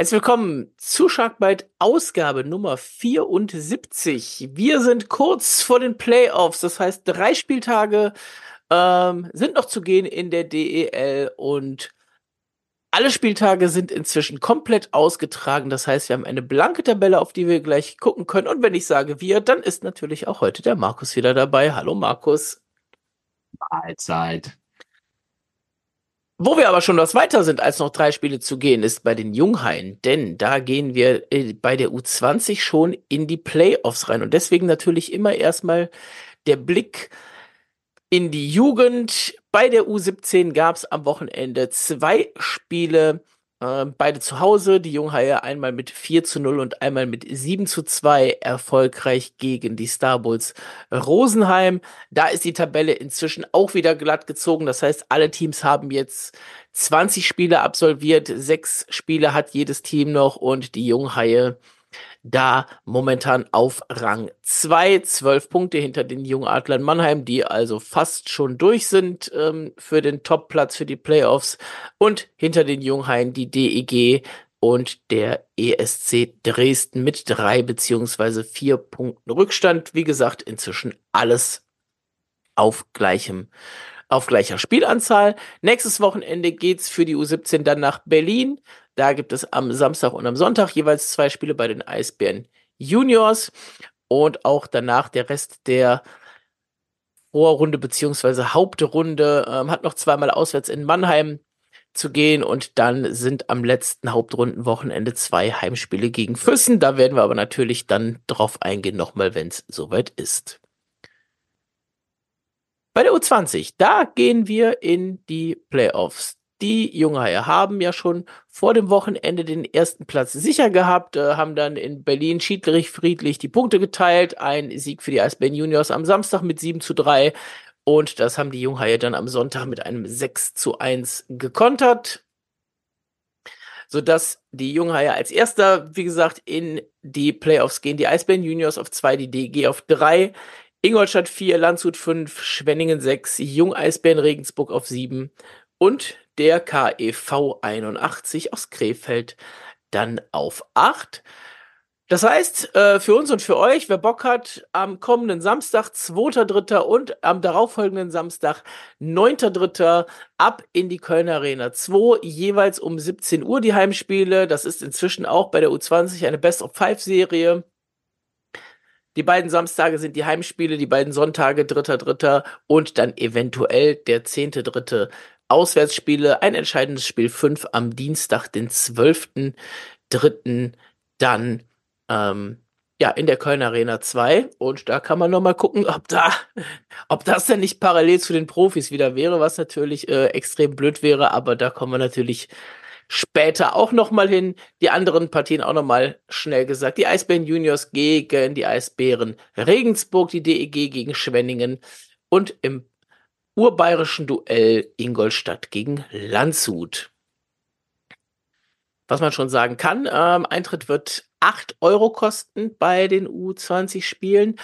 Herzlich willkommen zu Sharkbite Ausgabe Nummer 74. Wir sind kurz vor den Playoffs, das heißt drei Spieltage ähm, sind noch zu gehen in der DEL und alle Spieltage sind inzwischen komplett ausgetragen. Das heißt, wir haben eine blanke Tabelle, auf die wir gleich gucken können. Und wenn ich sage wir, dann ist natürlich auch heute der Markus wieder dabei. Hallo Markus. Mahlzeit. Wo wir aber schon was weiter sind, als noch drei Spiele zu gehen, ist bei den Junghaien. Denn da gehen wir äh, bei der U20 schon in die Playoffs rein. Und deswegen natürlich immer erstmal der Blick in die Jugend. Bei der U17 gab es am Wochenende zwei Spiele äh, beide zu Hause, die Junghaie einmal mit 4 zu 0 und einmal mit 7 zu 2 erfolgreich gegen die Starbulls Rosenheim. Da ist die Tabelle inzwischen auch wieder glatt gezogen. Das heißt, alle Teams haben jetzt 20 Spiele absolviert. Sechs Spiele hat jedes Team noch und die Junghaie da momentan auf Rang 2, 12 Punkte hinter den Jungadlern Mannheim, die also fast schon durch sind ähm, für den Topplatz für die Playoffs und hinter den Junghaien die DEG und der ESC Dresden mit drei beziehungsweise vier Punkten Rückstand. Wie gesagt, inzwischen alles auf gleichem auf gleicher Spielanzahl. Nächstes Wochenende geht's für die U17 dann nach Berlin. Da gibt es am Samstag und am Sonntag jeweils zwei Spiele bei den Eisbären Juniors und auch danach der Rest der Vorrunde beziehungsweise Hauptrunde ähm, hat noch zweimal auswärts in Mannheim zu gehen und dann sind am letzten Hauptrundenwochenende zwei Heimspiele gegen Füssen. Da werden wir aber natürlich dann drauf eingehen, nochmal, wenn es soweit ist. Bei der U20, da gehen wir in die Playoffs. Die Junghaie haben ja schon vor dem Wochenende den ersten Platz sicher gehabt, äh, haben dann in Berlin schiedlich friedlich die Punkte geteilt. Ein Sieg für die Eisbären Juniors am Samstag mit 7 zu 3. Und das haben die Junghaie dann am Sonntag mit einem 6 zu 1 gekontert. Sodass die Junghaie als erster, wie gesagt, in die Playoffs gehen. Die Eisbären Juniors auf 2, die DG auf 3. Ingolstadt 4, Landshut 5, Schwenningen 6, Jung Eisbären Regensburg auf 7 und der KEV 81 aus Krefeld dann auf 8. Das heißt, äh, für uns und für euch, wer Bock hat, am kommenden Samstag, 2.3. und am darauffolgenden Samstag, 9.3. ab in die Kölner Arena 2, jeweils um 17 Uhr die Heimspiele. Das ist inzwischen auch bei der U20 eine Best-of-Five-Serie. Die beiden Samstage sind die Heimspiele, die beiden Sonntage, dritter, dritter und dann eventuell der zehnte, dritte Auswärtsspiele. Ein entscheidendes Spiel fünf am Dienstag, den zwölften, dritten, dann ähm, ja in der Köln Arena 2 und da kann man noch mal gucken, ob da ob das denn nicht parallel zu den Profis wieder wäre, was natürlich äh, extrem blöd wäre, aber da kommen wir natürlich später auch noch mal hin. Die anderen Partien auch noch mal schnell gesagt. Die Eisbären Juniors gegen die Eisbären Regensburg, die DEG gegen Schwenningen und im urbayerischen Duell Ingolstadt gegen Landshut. Was man schon sagen kann, ähm, Eintritt wird 8 Euro kosten bei den U20-Spielen.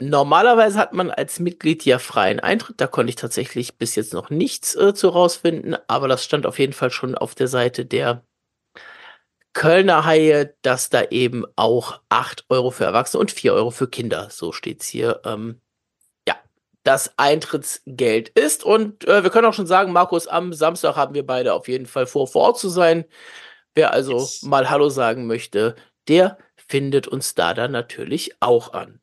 Normalerweise hat man als Mitglied ja freien Eintritt. Da konnte ich tatsächlich bis jetzt noch nichts äh, zu rausfinden, aber das stand auf jeden Fall schon auf der Seite der Kölner Haie, dass da eben auch 8 Euro für Erwachsene und 4 Euro für Kinder, so steht's hier, ähm, das Eintrittsgeld ist. Und äh, wir können auch schon sagen, Markus, am Samstag haben wir beide auf jeden Fall vor, vor Ort zu sein. Wer also yes. mal Hallo sagen möchte, der findet uns da dann natürlich auch an.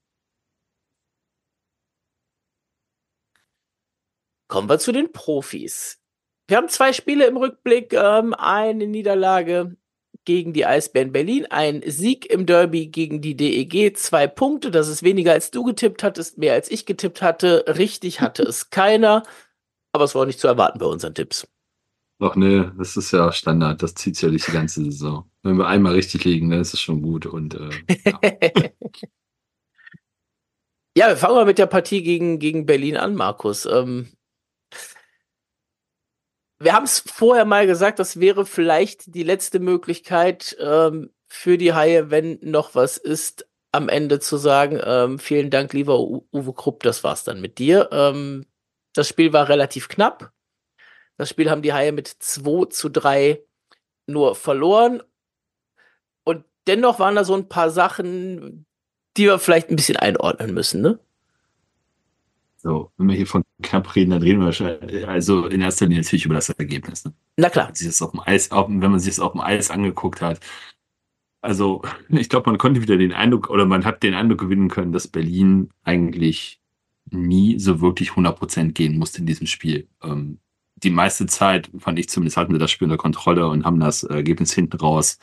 Kommen wir zu den Profis. Wir haben zwei Spiele im Rückblick, ähm, eine Niederlage gegen die Eisbären Berlin, ein Sieg im Derby gegen die DEG, zwei Punkte, das ist weniger als du getippt hattest, mehr als ich getippt hatte. Richtig hatte es keiner, aber es war nicht zu erwarten bei unseren Tipps. Ach nee, das ist ja Standard, das zieht sich ja durch die ganze Saison. Wenn wir einmal richtig liegen, dann ist es schon gut und äh, ja. ja. wir fangen mal mit der Partie gegen, gegen Berlin an, Markus. Ähm, wir haben es vorher mal gesagt, das wäre vielleicht die letzte Möglichkeit ähm, für die Haie, wenn noch was ist, am Ende zu sagen, ähm, vielen Dank, lieber U Uwe Krupp, das war's dann mit dir. Ähm, das Spiel war relativ knapp. Das Spiel haben die Haie mit 2 zu 3 nur verloren. dennoch waren da so ein paar Sachen, die wir vielleicht ein bisschen einordnen müssen, ne? So, wenn wir hier von knapp reden, dann reden wir wahrscheinlich, also in erster Linie natürlich über das Ergebnis. Ne? Na klar. Wenn man sich das auf dem Eis, auf, wenn man sich das auf dem Eis angeguckt hat. Also, ich glaube, man konnte wieder den Eindruck, oder man hat den Eindruck gewinnen können, dass Berlin eigentlich nie so wirklich 100% gehen musste in diesem Spiel. Ähm, die meiste Zeit, fand ich zumindest, hatten sie das Spiel unter Kontrolle und haben das Ergebnis hinten raus,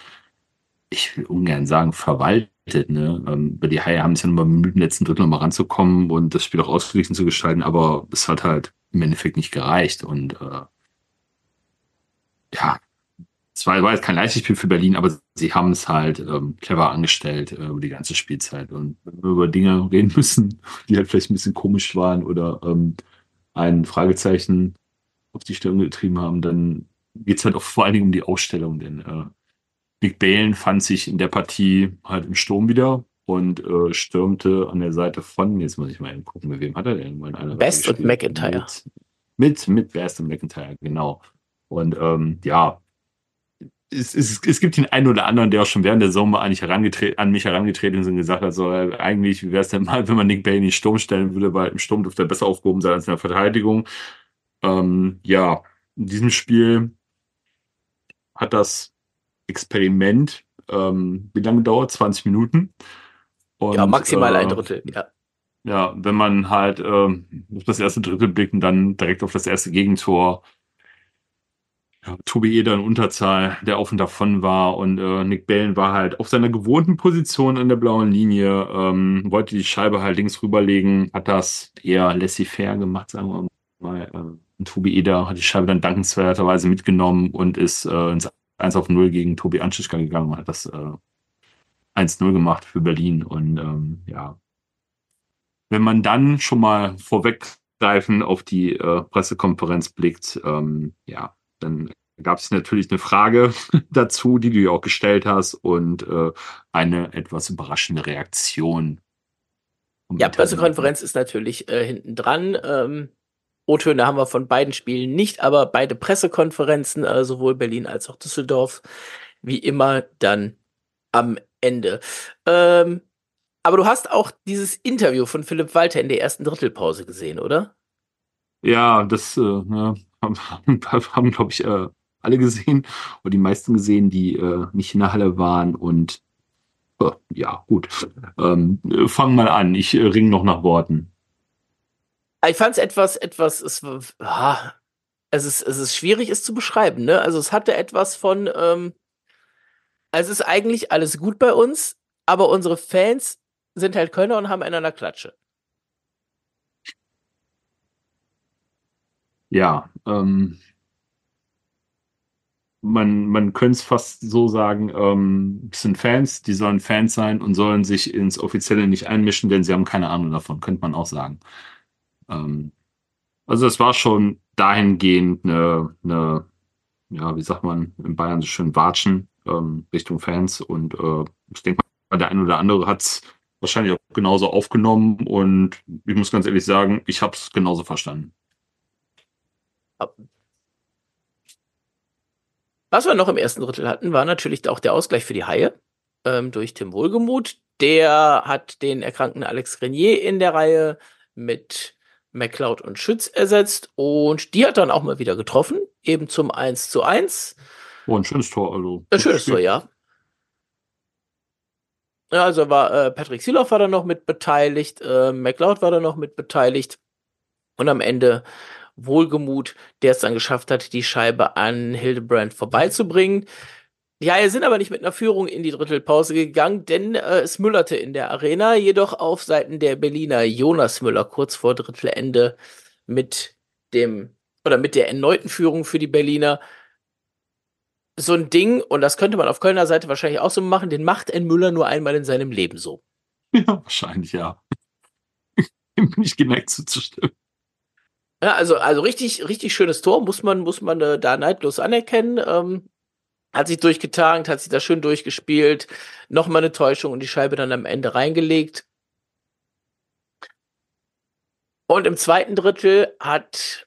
ich will ungern sagen, verwaltet Ne? Ähm, die Haie haben es ja nur mal im letzten Drittel noch mal ranzukommen und das Spiel auch ausgeglichen zu gestalten, aber es hat halt im Endeffekt nicht gereicht. Und äh, ja, es war, war jetzt kein leichtes Spiel für Berlin, aber sie haben es halt ähm, clever angestellt äh, über die ganze Spielzeit. Und wenn wir über Dinge reden müssen, die halt vielleicht ein bisschen komisch waren oder ähm, ein Fragezeichen auf die Stirn getrieben haben, dann geht es halt auch vor allen Dingen um die Ausstellung, denn äh, Nick Balen fand sich in der Partie halt im Sturm wieder und äh, stürmte an der Seite von, jetzt muss ich mal eben gucken, mit wem hat er denn mal eine Best und McIntyre. Mit, mit, mit Best und McIntyre, genau. Und ähm, ja, es, es, es gibt den einen oder anderen, der auch schon während der Sommer eigentlich herangetreten, an mich herangetreten ist und gesagt hat, so äh, eigentlich, wie wäre es denn mal, wenn man Nick Bale in den Sturm stellen würde, weil im Sturm dürfte er besser aufgehoben sein als in der Verteidigung. Ähm, ja, in diesem Spiel hat das Experiment. Ähm, wie lange dauert? 20 Minuten. Und, ja, maximal äh, ein Drittel, ja. Ja, wenn man halt ähm, auf das erste Drittel blickt und dann direkt auf das erste Gegentor. Ja, Tobi Eder in Unterzahl, der auf und davon war und äh, Nick Bellen war halt auf seiner gewohnten Position an der blauen Linie, ähm, wollte die Scheibe halt links rüberlegen, hat das eher laissez-faire gemacht, sagen wir mal. Äh, Tobi Eder hat die Scheibe dann dankenswerterweise mitgenommen und ist äh, ins 1 auf 0 gegen Tobi Anschischka gegangen und hat das äh, 1-0 gemacht für Berlin. Und ähm, ja, wenn man dann schon mal vorweggreifen auf die äh, Pressekonferenz blickt, ähm, ja, dann gab es natürlich eine Frage dazu, die du ja auch gestellt hast und äh, eine etwas überraschende Reaktion. Ja, Pressekonferenz ist natürlich äh, hinten dran. Ähm, O-Töne haben wir von beiden Spielen nicht, aber beide Pressekonferenzen, äh, sowohl Berlin als auch Düsseldorf, wie immer dann am Ende. Ähm, aber du hast auch dieses Interview von Philipp Walter in der ersten Drittelpause gesehen, oder? Ja, das äh, ja, haben, haben glaube ich, äh, alle gesehen oder die meisten gesehen, die äh, nicht in der Halle waren und äh, ja, gut. Ähm, fang mal an, ich äh, ring noch nach Worten. Ich fand es etwas, etwas, es, ah, es, ist, es ist schwierig, es zu beschreiben, ne? Also es hatte etwas von, ähm, es ist eigentlich alles gut bei uns, aber unsere Fans sind halt Kölner und haben einen an der Klatsche. Ja, ähm, man, man könnte es fast so sagen, ähm, es sind Fans, die sollen Fans sein und sollen sich ins Offizielle nicht einmischen, denn sie haben keine Ahnung davon, könnte man auch sagen. Ähm, also es war schon dahingehend eine, eine, ja, wie sagt man in Bayern so schön Watschen ähm, Richtung Fans und äh, ich denke mal, der eine oder andere hat es wahrscheinlich auch genauso aufgenommen und ich muss ganz ehrlich sagen, ich habe es genauso verstanden. Was wir noch im ersten Drittel hatten, war natürlich auch der Ausgleich für die Haie ähm, durch Tim Wohlgemuth. Der hat den erkrankten Alex Grenier in der Reihe mit McCloud und Schütz ersetzt und die hat dann auch mal wieder getroffen, eben zum 1 zu 1. Oh, ein schönes Tor, also. Ein schönes Tor, ja. Ja, also war äh, Patrick Siloff war da noch mit beteiligt, äh, McLeod war da noch mit beteiligt und am Ende Wohlgemut, der es dann geschafft hat, die Scheibe an Hildebrand vorbeizubringen. Ja, wir sind aber nicht mit einer Führung in die Drittelpause gegangen, denn äh, es müllerte in der Arena, jedoch auf Seiten der Berliner Jonas Müller kurz vor Drittelende mit dem oder mit der erneuten Führung für die Berliner so ein Ding, und das könnte man auf Kölner Seite wahrscheinlich auch so machen, den macht ein Müller nur einmal in seinem Leben so. Ja, wahrscheinlich, ja. Bin ich geneigt zuzustimmen. Ja, also, also richtig, richtig schönes Tor, muss man, muss man äh, da neidlos anerkennen. Ähm, hat sich durchgetankt, hat sich da schön durchgespielt, nochmal eine Täuschung und die Scheibe dann am Ende reingelegt. Und im zweiten Drittel hat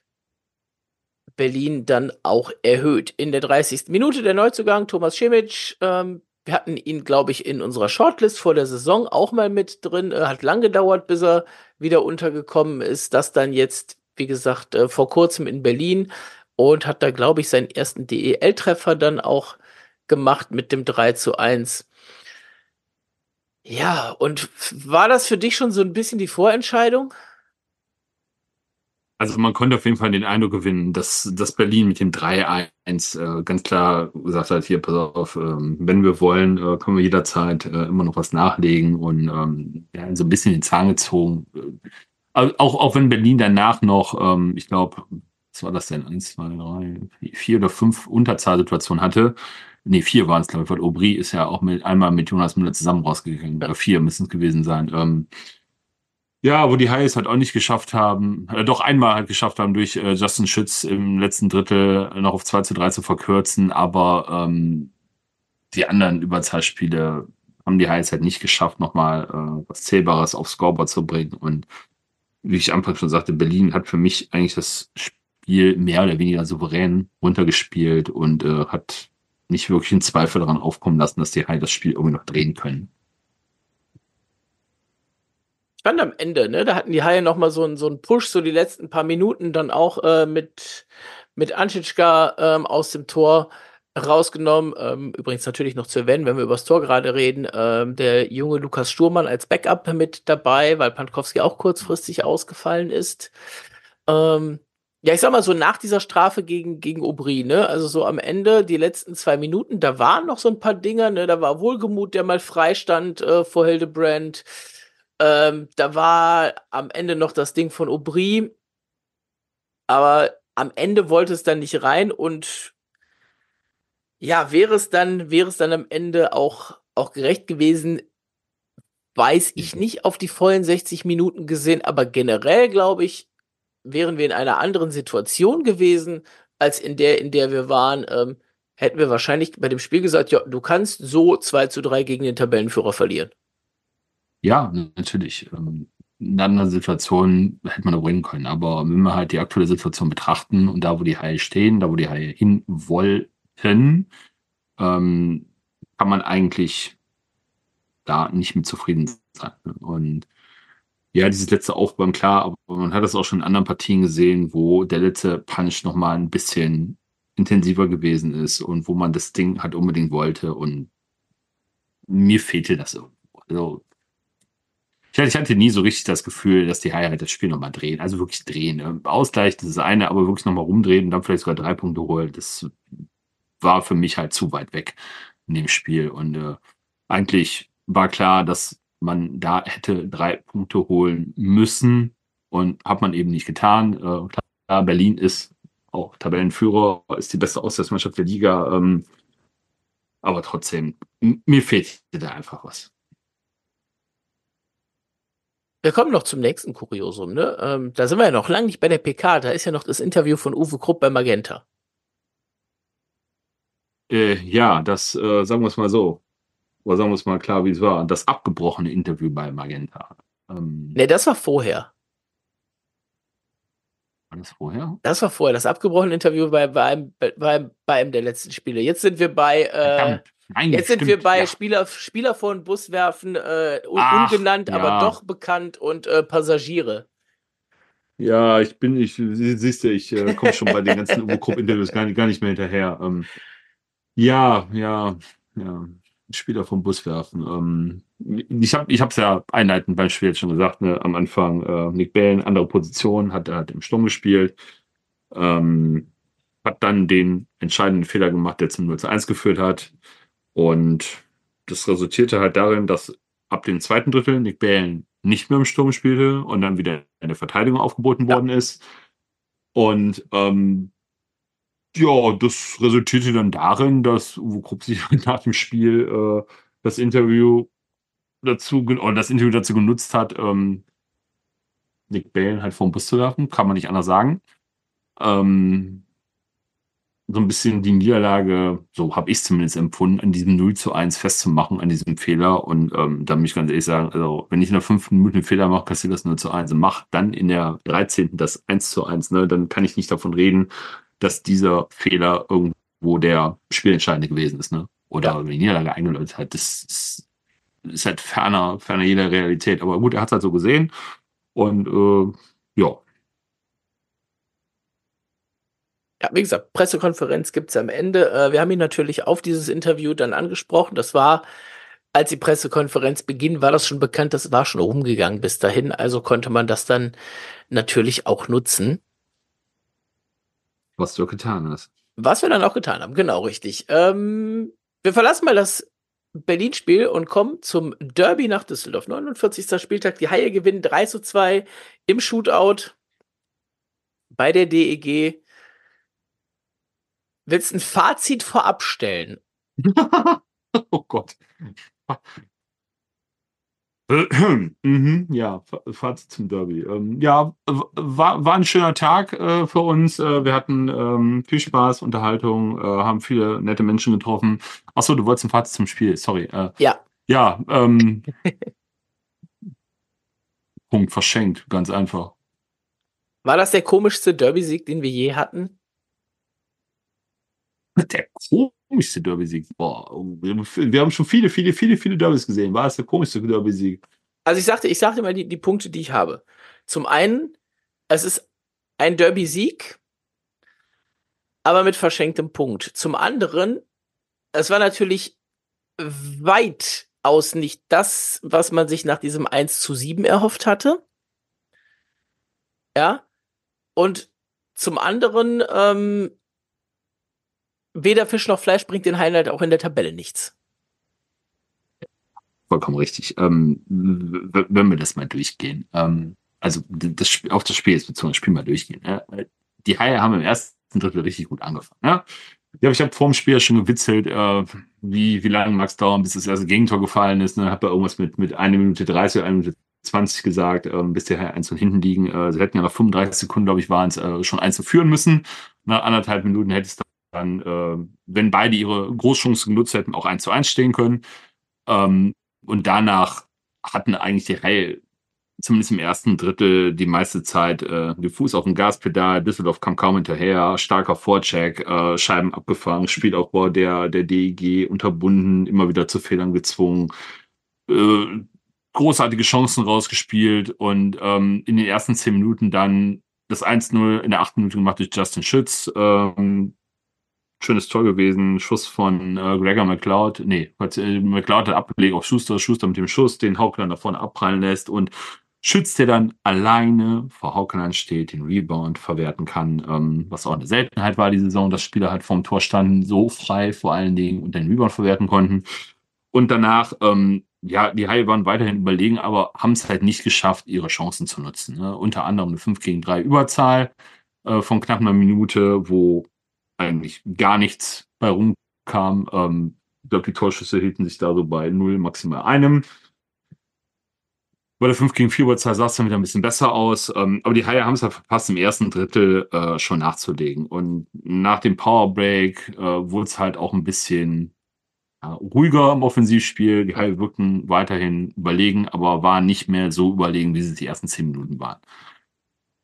Berlin dann auch erhöht. In der 30. Minute der Neuzugang Thomas Schemic ähm, Wir hatten ihn, glaube ich, in unserer Shortlist vor der Saison auch mal mit drin. Äh, hat lang gedauert, bis er wieder untergekommen ist. Das dann jetzt, wie gesagt, äh, vor kurzem in Berlin und hat da, glaube ich, seinen ersten DEL-Treffer dann auch gemacht mit dem 3 zu 1. Ja, und war das für dich schon so ein bisschen die Vorentscheidung? Also man konnte auf jeden Fall den Eindruck gewinnen, dass, dass Berlin mit dem 3-1 äh, ganz klar gesagt hat, hier, pass auf, ähm, wenn wir wollen, äh, können wir jederzeit äh, immer noch was nachlegen und ähm, ja, so ein bisschen den Zahn gezogen. Äh, auch, auch wenn Berlin danach noch, ähm, ich glaube, was war das denn? Eins, zwei, drei, vier oder fünf Unterzahlsituationen hatte. Nee, vier waren es, glaube ich, weil Aubry ist ja auch mit einmal mit Jonas Müller zusammen rausgegangen. Ja. Vier müssen es gewesen sein. Ähm, ja, wo die Highs halt auch nicht geschafft haben, äh, doch einmal halt geschafft haben, durch äh, Justin Schütz im letzten Drittel noch auf 2 zu 3 zu verkürzen, aber ähm, die anderen Überzahlspiele haben die Highs halt nicht geschafft, nochmal äh, was Zählbares aufs Scoreboard zu bringen. Und wie ich anfangs schon sagte, Berlin hat für mich eigentlich das Spiel mehr oder weniger souverän runtergespielt und äh, hat nicht wirklich einen Zweifel daran aufkommen lassen, dass die Highs das Spiel irgendwie noch drehen können fand am Ende, ne, da hatten die Haie noch mal so einen so einen Push, so die letzten paar Minuten dann auch äh, mit mit Anschitschka ähm, aus dem Tor rausgenommen. Ähm, übrigens natürlich noch zu erwähnen, wenn wir über das Tor gerade reden, ähm, der junge Lukas Sturmann als Backup mit dabei, weil Pankowski auch kurzfristig ausgefallen ist. Ähm, ja, ich sag mal so nach dieser Strafe gegen, gegen Aubry, ne, also so am Ende, die letzten zwei Minuten, da waren noch so ein paar Dinger, ne, da war Wohlgemut, der mal freistand äh, vor Hildebrand. Ähm, da war am Ende noch das Ding von Aubry, aber am Ende wollte es dann nicht rein und ja, wäre es dann, wäre es dann am Ende auch, auch gerecht gewesen, weiß ich mhm. nicht auf die vollen 60 Minuten gesehen, aber generell glaube ich, wären wir in einer anderen Situation gewesen, als in der, in der wir waren, ähm, hätten wir wahrscheinlich bei dem Spiel gesagt, ja, du kannst so 2 zu 3 gegen den Tabellenführer verlieren. Ja, natürlich. Ähm, in anderen Situationen hätte man da bringen können. Aber wenn wir halt die aktuelle Situation betrachten und da, wo die Haie stehen, da, wo die Haie hin wollten, ähm, kann man eigentlich da nicht mit zufrieden sein. Und ja, dieses letzte Aufbäumen, klar, aber man hat das auch schon in anderen Partien gesehen, wo der letzte Punch nochmal ein bisschen intensiver gewesen ist und wo man das Ding halt unbedingt wollte. Und mir fehlte das irgendwo. Also ich hatte, nie so richtig das Gefühl, dass die halt das Spiel nochmal drehen. Also wirklich drehen. Ne? Ausgleich, das ist eine, aber wirklich nochmal rumdrehen und dann vielleicht sogar drei Punkte holen. Das war für mich halt zu weit weg in dem Spiel. Und äh, eigentlich war klar, dass man da hätte drei Punkte holen müssen und hat man eben nicht getan. Äh, klar, Berlin ist auch Tabellenführer, ist die beste Auswärtsmannschaft der Liga. Ähm, aber trotzdem, mir fehlt da einfach was. Wir kommen noch zum nächsten Kuriosum, ne? Ähm, da sind wir ja noch lange nicht bei der PK, da ist ja noch das Interview von Uwe Krupp bei Magenta. Äh, ja, das äh, sagen wir es mal so. Oder sagen wir es mal klar, wie es war. Das abgebrochene Interview bei Magenta. Ähm, ne, das war vorher. War das vorher? Das war vorher, das abgebrochene Interview bei, bei, einem, bei, bei einem der letzten Spiele. Jetzt sind wir bei äh, Nein, Jetzt sind wir bei ja. Spieler, Spieler vor den Bus werfen, äh, Ach, ungenannt, ja. aber doch bekannt und äh, Passagiere. Ja, ich bin, ich, siehst du, ich äh, komme schon bei den ganzen Ubo-Grupp-Interviews gar, gar nicht mehr hinterher. Ähm, ja, ja, ja. Spieler vom Bus werfen. Ähm, ich habe ich es ja einleitend beim Spiel schon gesagt, ne, am Anfang äh, Nick Bellen, andere Position, hat er halt im Sturm gespielt. Ähm, hat dann den entscheidenden Fehler gemacht, der zum 0 zu 1 geführt hat. Und das resultierte halt darin, dass ab dem zweiten Drittel Nick Balen nicht mehr im Sturm spielte und dann wieder in der Verteidigung aufgeboten worden ist. Und ähm, ja, das resultierte dann darin, dass Uwe Krupp sich nach dem Spiel äh, das Interview dazu oder das Interview dazu genutzt hat, ähm, Nick Balen halt vom Bus zu werfen, kann man nicht anders sagen. Ähm, so ein bisschen die Niederlage, so habe ich es zumindest empfunden, an diesem 0 zu 1 festzumachen, an diesem Fehler. Und ähm, da muss ich ganz ehrlich sagen, also wenn ich in der fünften Minute einen Fehler mache, passiert das 0 zu 1. Und mach dann in der 13. das 1 zu 1, ne, dann kann ich nicht davon reden, dass dieser Fehler irgendwo der Spielentscheidende gewesen ist. Ne? oder Ja. die Niederlage eingeläutet hat, das ist, ist halt ferner, ferner jeder Realität. Aber gut, er hat es halt so gesehen. Und äh, ja, Ja, wie gesagt, Pressekonferenz gibt's am Ende. Äh, wir haben ihn natürlich auf dieses Interview dann angesprochen. Das war, als die Pressekonferenz beginnt, war das schon bekannt, das war schon rumgegangen bis dahin. Also konnte man das dann natürlich auch nutzen. Was du getan hast. Was wir dann auch getan haben, genau richtig. Ähm, wir verlassen mal das Berlin-Spiel und kommen zum Derby nach Düsseldorf. 49. Spieltag. Die Haie gewinnen 3 zu 2 im Shootout bei der DEG. Willst ein Fazit vorab stellen? oh Gott. mhm, ja, Fa- Fazit zum Derby. Ähm, ja, war, war ein schöner Tag äh, für uns. Äh, wir hatten ähm, viel Spaß, Unterhaltung, äh, haben viele nette Menschen getroffen. Achso, du wolltest ein Fazit zum Spiel, sorry. Äh, Ja. ja, ähm, Punkt verschenkt, ganz einfach. War das der komischste Derby-Sieg, den wir je hatten? Der komischste Derby-Sieg. Boah, wir haben schon viele, viele, viele, viele Derbys gesehen. War es der komischste Derby-Sieg? Also ich sagte, ich sagte mal die, die Punkte, die ich habe. Zum einen, es ist ein Derby-Sieg, aber mit verschenktem Punkt. Zum anderen, es war natürlich weitaus nicht das, was man sich nach diesem 1 zu 7 erhofft hatte. Ja. Und zum anderen, ähm, weder Fisch noch Fleisch bringt den Highlight auch in der Tabelle nichts. Vollkommen richtig. Ähm, wenn wir das mal durchgehen. Ähm, also das, auf das Spiel jetzt bezogen, das Spiel mal durchgehen. Ja? Die Haie haben im ersten Drittel richtig gut angefangen. Ja, ja ich habe vor dem Spiel ja schon gewitzelt, äh, wie, wie lange mag es dauern, bis das erste Gegentor gefallen ist. Ne? Habe da irgendwas mit, mit 1 Minute 30 oder 1 Minute 20 gesagt, ähm, bis die Haie 1 und hinten liegen. Äh, sie hätten ja nach 35 Sekunden, glaube ich, waren es äh, schon 1 zu führen müssen. Nach anderthalb Minuten hätte es dann, äh, wenn beide ihre Großchance genutzt hätten, auch 1 zu 1 stehen können. Ähm, und danach hatten eigentlich die Reihe, zumindest im ersten Drittel, die meiste Zeit äh, den Fuß auf dem Gaspedal. Düsseldorf kam kaum hinterher. Starker Vorcheck, äh, Scheiben abgefangen, Spielaufbau der, der DEG unterbunden, immer wieder zu Fehlern gezwungen. Äh, großartige Chancen rausgespielt und ähm, in den ersten zehn Minuten dann das 1-0 in der achten Minute gemacht durch Justin Schütz. Ähm, schönes Tor gewesen. Schuss von äh, Gregor McLeod. Nee, äh, McLeod hat abgelegt auf Schuster. Schuster mit dem Schuss, den Haukeland da vorne abprallen lässt und Schütz, der dann alleine vor Haukeland steht, den Rebound verwerten kann, ähm, was auch eine Seltenheit war die Saison, dass Spieler halt vorm Tor standen, so frei vor allen Dingen und den Rebound verwerten konnten. Und danach, ähm, ja, die Haie waren weiterhin überlegen, aber haben es halt nicht geschafft, ihre Chancen zu nutzen. Ne? Unter anderem eine 5 gegen 3 Überzahl äh, von knapp einer Minute, wo eigentlich gar nichts bei rumkam. Ähm, ich glaube, die Torschüsse hielten sich da so bei 0, maximal einem. Bei der 5 gegen 4 Überzahl sah es dann wieder ein bisschen besser aus. Ähm, aber die Haie haben es halt verpasst, im ersten Drittel äh, schon nachzulegen. Und nach dem Powerbreak äh, wurde es halt auch ein bisschen ja, ruhiger im Offensivspiel. Die Haie wirkten weiterhin überlegen, aber waren nicht mehr so überlegen, wie sie die ersten 10 Minuten waren.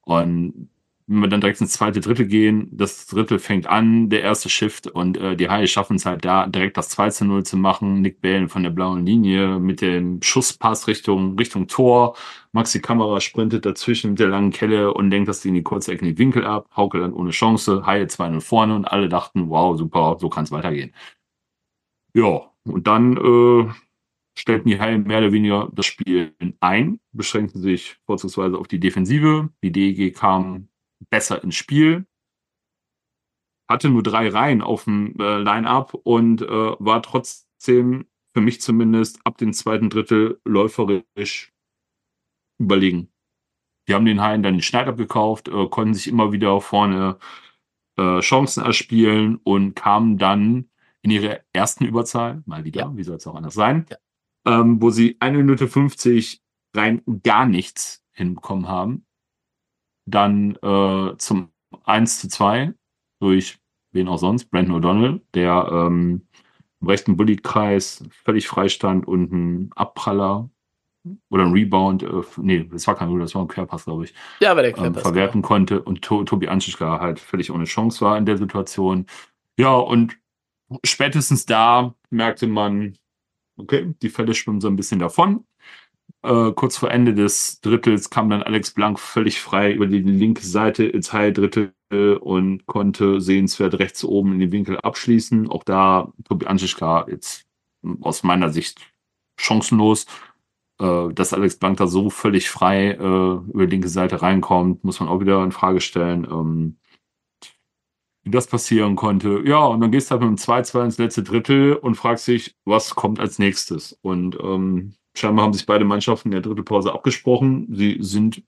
Und wenn wir dann direkt ins zweite Drittel gehen, das Drittel fängt an, der erste Shift und äh, die Haie schaffen es halt da, direkt das 2 zu 0 zu machen. Nick Bellen von der blauen Linie mit dem Schusspass Richtung, Richtung Tor. Maxi Kamera sprintet dazwischen mit der langen Kelle und lenkt das in die kurze Ecke in den Winkel ab. Haukeland ohne Chance, Haie 2-0 vorne und alle dachten, wow, super, so kann es weitergehen. Ja, und dann äh, stellten die Haie mehr oder weniger das Spiel ein, beschränkten sich vorzugsweise auf die Defensive. Die DEG kam besser ins Spiel, hatte nur drei Reihen auf dem äh, Line-Up und äh, war trotzdem, für mich zumindest, ab dem zweiten Drittel läuferisch überlegen. Die haben den Haien dann den Schneid abgekauft, äh, konnten sich immer wieder vorne äh, Chancen erspielen und kamen dann in ihre ersten Überzahl, mal wieder, Ja. wie soll es auch anders sein, Ja. ähm, wo sie eine Minute 50 rein gar nichts hinbekommen haben. Dann äh, zum 1 zu 2 durch wen auch sonst, Brandon O'Donnell, der ähm, im rechten Bully-Kreis völlig frei stand und ein Abpraller oder ein Rebound, äh, nee, das war kein Rebound, das war ein Querpass, glaube ich, Ja, aber der ähm, Querpass, verwerten konnte und to Tobi Anschischka halt völlig ohne Chance war in der Situation. Ja, und spätestens da merkte man, okay, die Fälle schwimmen so ein bisschen davon. Äh, kurz vor Ende des Drittels kam dann Alex Blank völlig frei über die linke Seite ins Drittel und konnte sehenswert rechts oben in den Winkel abschließen. Auch da Tobi Anschischka jetzt aus meiner Sicht chancenlos. Äh, dass Alex Blank da so völlig frei äh, über die linke Seite reinkommt, muss man auch wieder in Frage stellen. Ähm, wie das passieren konnte. Ja, und dann gehst du halt mit dem 2-2 ins letzte Drittel und fragst dich, was kommt als nächstes? Und ähm, scheinbar haben sich beide Mannschaften in der Drittelpause abgesprochen. Sie sind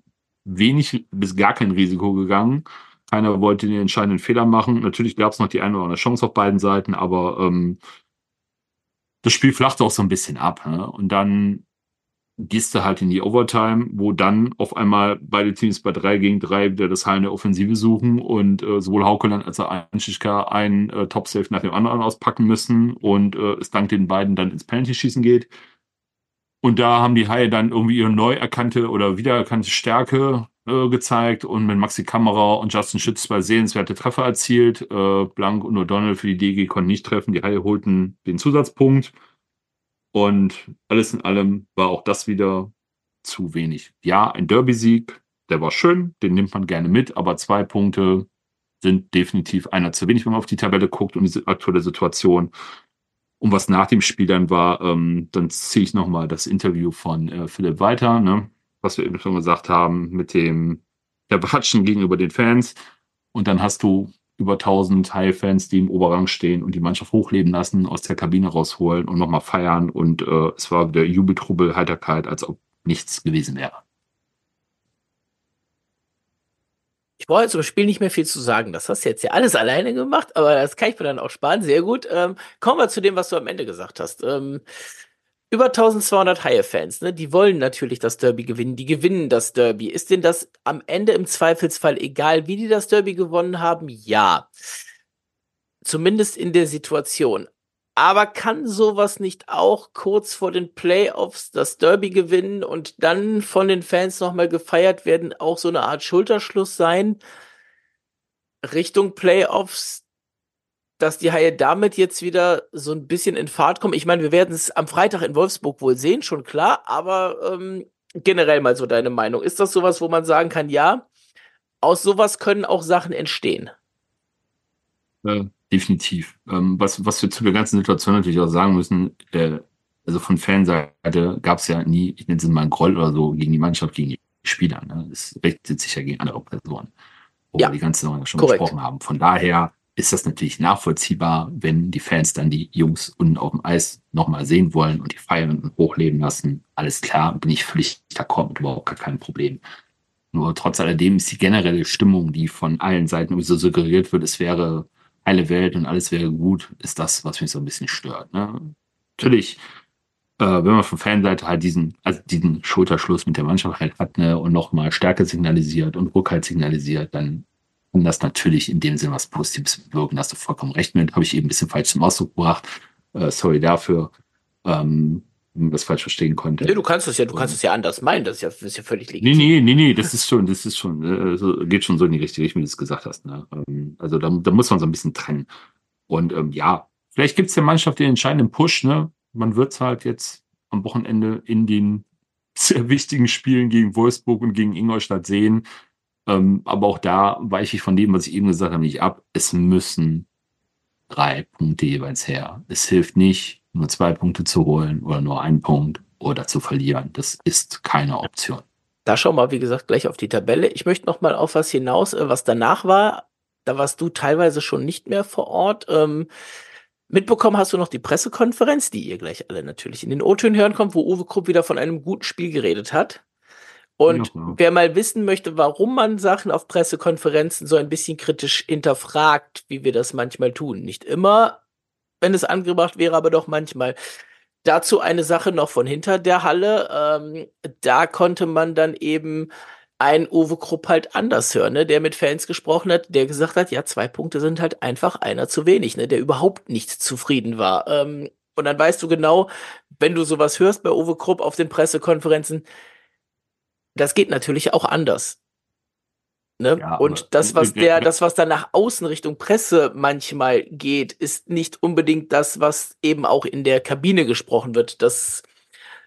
wenig bis gar kein Risiko gegangen. Keiner wollte den entscheidenden Fehler machen. Natürlich gab es noch die eine oder andere Chance auf beiden Seiten, aber ähm, das Spiel flachte auch so ein bisschen ab. Ne? Und dann gehst du halt in die Overtime, wo dann auf einmal beide Teams bei 3 gegen 3 wieder das Hallen der Offensive suchen und äh, sowohl Haukeland als auch Anschischka einen äh, Top-Safe nach dem anderen auspacken müssen und äh, es dank den beiden dann ins Penalty-Schießen geht. Und da haben die Haie dann irgendwie ihre neu erkannte oder wiedererkannte Stärke äh, gezeigt und mit Maxi Kammerer und Justin Schütz zwei sehenswerte Treffer erzielt. Äh, Blank und O'Donnell für die DG konnten nicht treffen. Die Haie holten den Zusatzpunkt. Und alles in allem war auch das wieder zu wenig. Ja, ein Derby-Sieg, der war schön, den nimmt man gerne mit, aber zwei Punkte sind definitiv einer zu wenig, wenn man auf die Tabelle guckt und die aktuelle Situation. Und was nach dem Spiel dann war, ähm, dann ziehe ich nochmal das Interview von äh, Philipp weiter, ne? was wir eben schon gesagt haben, mit dem der Watschen gegenüber den Fans. Und dann hast du über 1000 High-Fans, die im Oberrang stehen und die Mannschaft hochleben lassen, aus der Kabine rausholen und nochmal feiern. Und äh, es war wieder Jubeltrubbel, Heiterkeit, als ob nichts gewesen wäre. Ich brauche jetzt zum Spiel nicht mehr viel zu sagen. Das hast du jetzt ja alles alleine gemacht, aber das kann ich mir dann auch sparen. Sehr gut. Ähm, kommen wir zu dem, was du am Ende gesagt hast. Ähm, über 1200 Haie-Fans, ne? Die wollen natürlich das Derby gewinnen. Die gewinnen das Derby. Ist denn das am Ende im Zweifelsfall egal, wie die das Derby gewonnen haben? Ja. Zumindest in der Situation. Aber kann sowas nicht auch kurz vor den Playoffs das Derby gewinnen und dann von den Fans nochmal gefeiert werden, auch so eine Art Schulterschluss sein? Richtung Playoffs, dass die Haie damit jetzt wieder so ein bisschen in Fahrt kommen. Ich meine, wir werden es am Freitag in Wolfsburg wohl sehen, schon klar, aber ähm, generell mal so deine Meinung. Ist das sowas, wo man sagen kann, ja, aus sowas können auch Sachen entstehen? Ja, definitiv. Ähm, was, was wir zu der ganzen Situation natürlich auch sagen müssen, äh, also von Fanseite gab es ja nie, ich nenne es mal einen Groll oder so, gegen die Mannschaft, gegen die Spieler. Ne? Das richtet sich ja gegen andere Personen, wo ja. wir die ganze Zeit schon Korrekt. gesprochen haben. Von daher ist das natürlich nachvollziehbar, wenn die Fans dann die Jungs unten auf dem Eis nochmal sehen wollen und die feiern und hochleben lassen. Alles klar, bin ich völlig d'accord mit überhaupt gar kein Problem. Nur trotz alledem ist die generelle Stimmung, die von allen Seiten so suggeriert wird, es wäre heile Welt und alles wäre gut, ist das, was mich so ein bisschen stört. Ne? Natürlich, äh, wenn man von Fanseite halt diesen, also diesen Schulterschluss mit der Mannschaft halt hat ne, und nochmal Stärke signalisiert und Rückhalt signalisiert, dann kann das natürlich in dem Sinne was Positives bewirken. Da hast du vollkommen recht mit. Habe ich eben ein bisschen falsch zum Ausdruck gebracht. Äh, sorry dafür, ähm, man das falsch verstehen konnte. Nee, du kannst es ja, du kannst es ja anders meinen. Das ist ja, das ist ja völlig legitim. Nee, nee, nee, nee, das ist schon, das ist schon, äh, geht schon so in die richtige Richtung, wie du es gesagt hast. Ne? Ähm, also da, da muss man so ein bisschen trennen. Und ähm, ja, vielleicht gibt es der Mannschaft den entscheidenden Push. Ne? Man wird es halt jetzt am Wochenende in den sehr wichtigen Spielen gegen Wolfsburg und gegen Ingolstadt sehen. Ähm, aber auch da weiche ich von dem, was ich eben gesagt habe, nicht ab. Es müssen drei Punkte jeweils her. Es hilft nicht, nur zwei Punkte zu holen oder nur einen Punkt oder zu verlieren. Das ist keine Option. Da schauen wir, wie gesagt, gleich auf die Tabelle. Ich möchte noch mal auf was hinaus, äh, was danach war. Da warst du teilweise schon nicht mehr vor Ort. Ähm, mitbekommen hast du noch die Pressekonferenz, die ihr gleich alle natürlich in den O-Tönen hören kommt, wo Uwe Krupp wieder von einem guten Spiel geredet hat. Und ja, wer mal wissen möchte, warum man Sachen auf Pressekonferenzen so ein bisschen kritisch hinterfragt, wie wir das manchmal tun, nicht immer, wenn es angebracht wäre, aber doch manchmal. Dazu eine Sache noch von hinter der Halle. Ähm, da konnte man dann eben einen Uwe Krupp halt anders hören, ne, der mit Fans gesprochen hat, der gesagt hat, ja, zwei Punkte sind halt einfach einer zu wenig, ne, der überhaupt nicht zufrieden war. Ähm, und dann weißt du genau, wenn du sowas hörst bei Uwe Krupp auf den Pressekonferenzen, das geht natürlich auch anders. Ne? Ja, und das, was der, das, was da nach außen Richtung Presse manchmal geht, ist nicht unbedingt das, was eben auch in der Kabine gesprochen wird. Das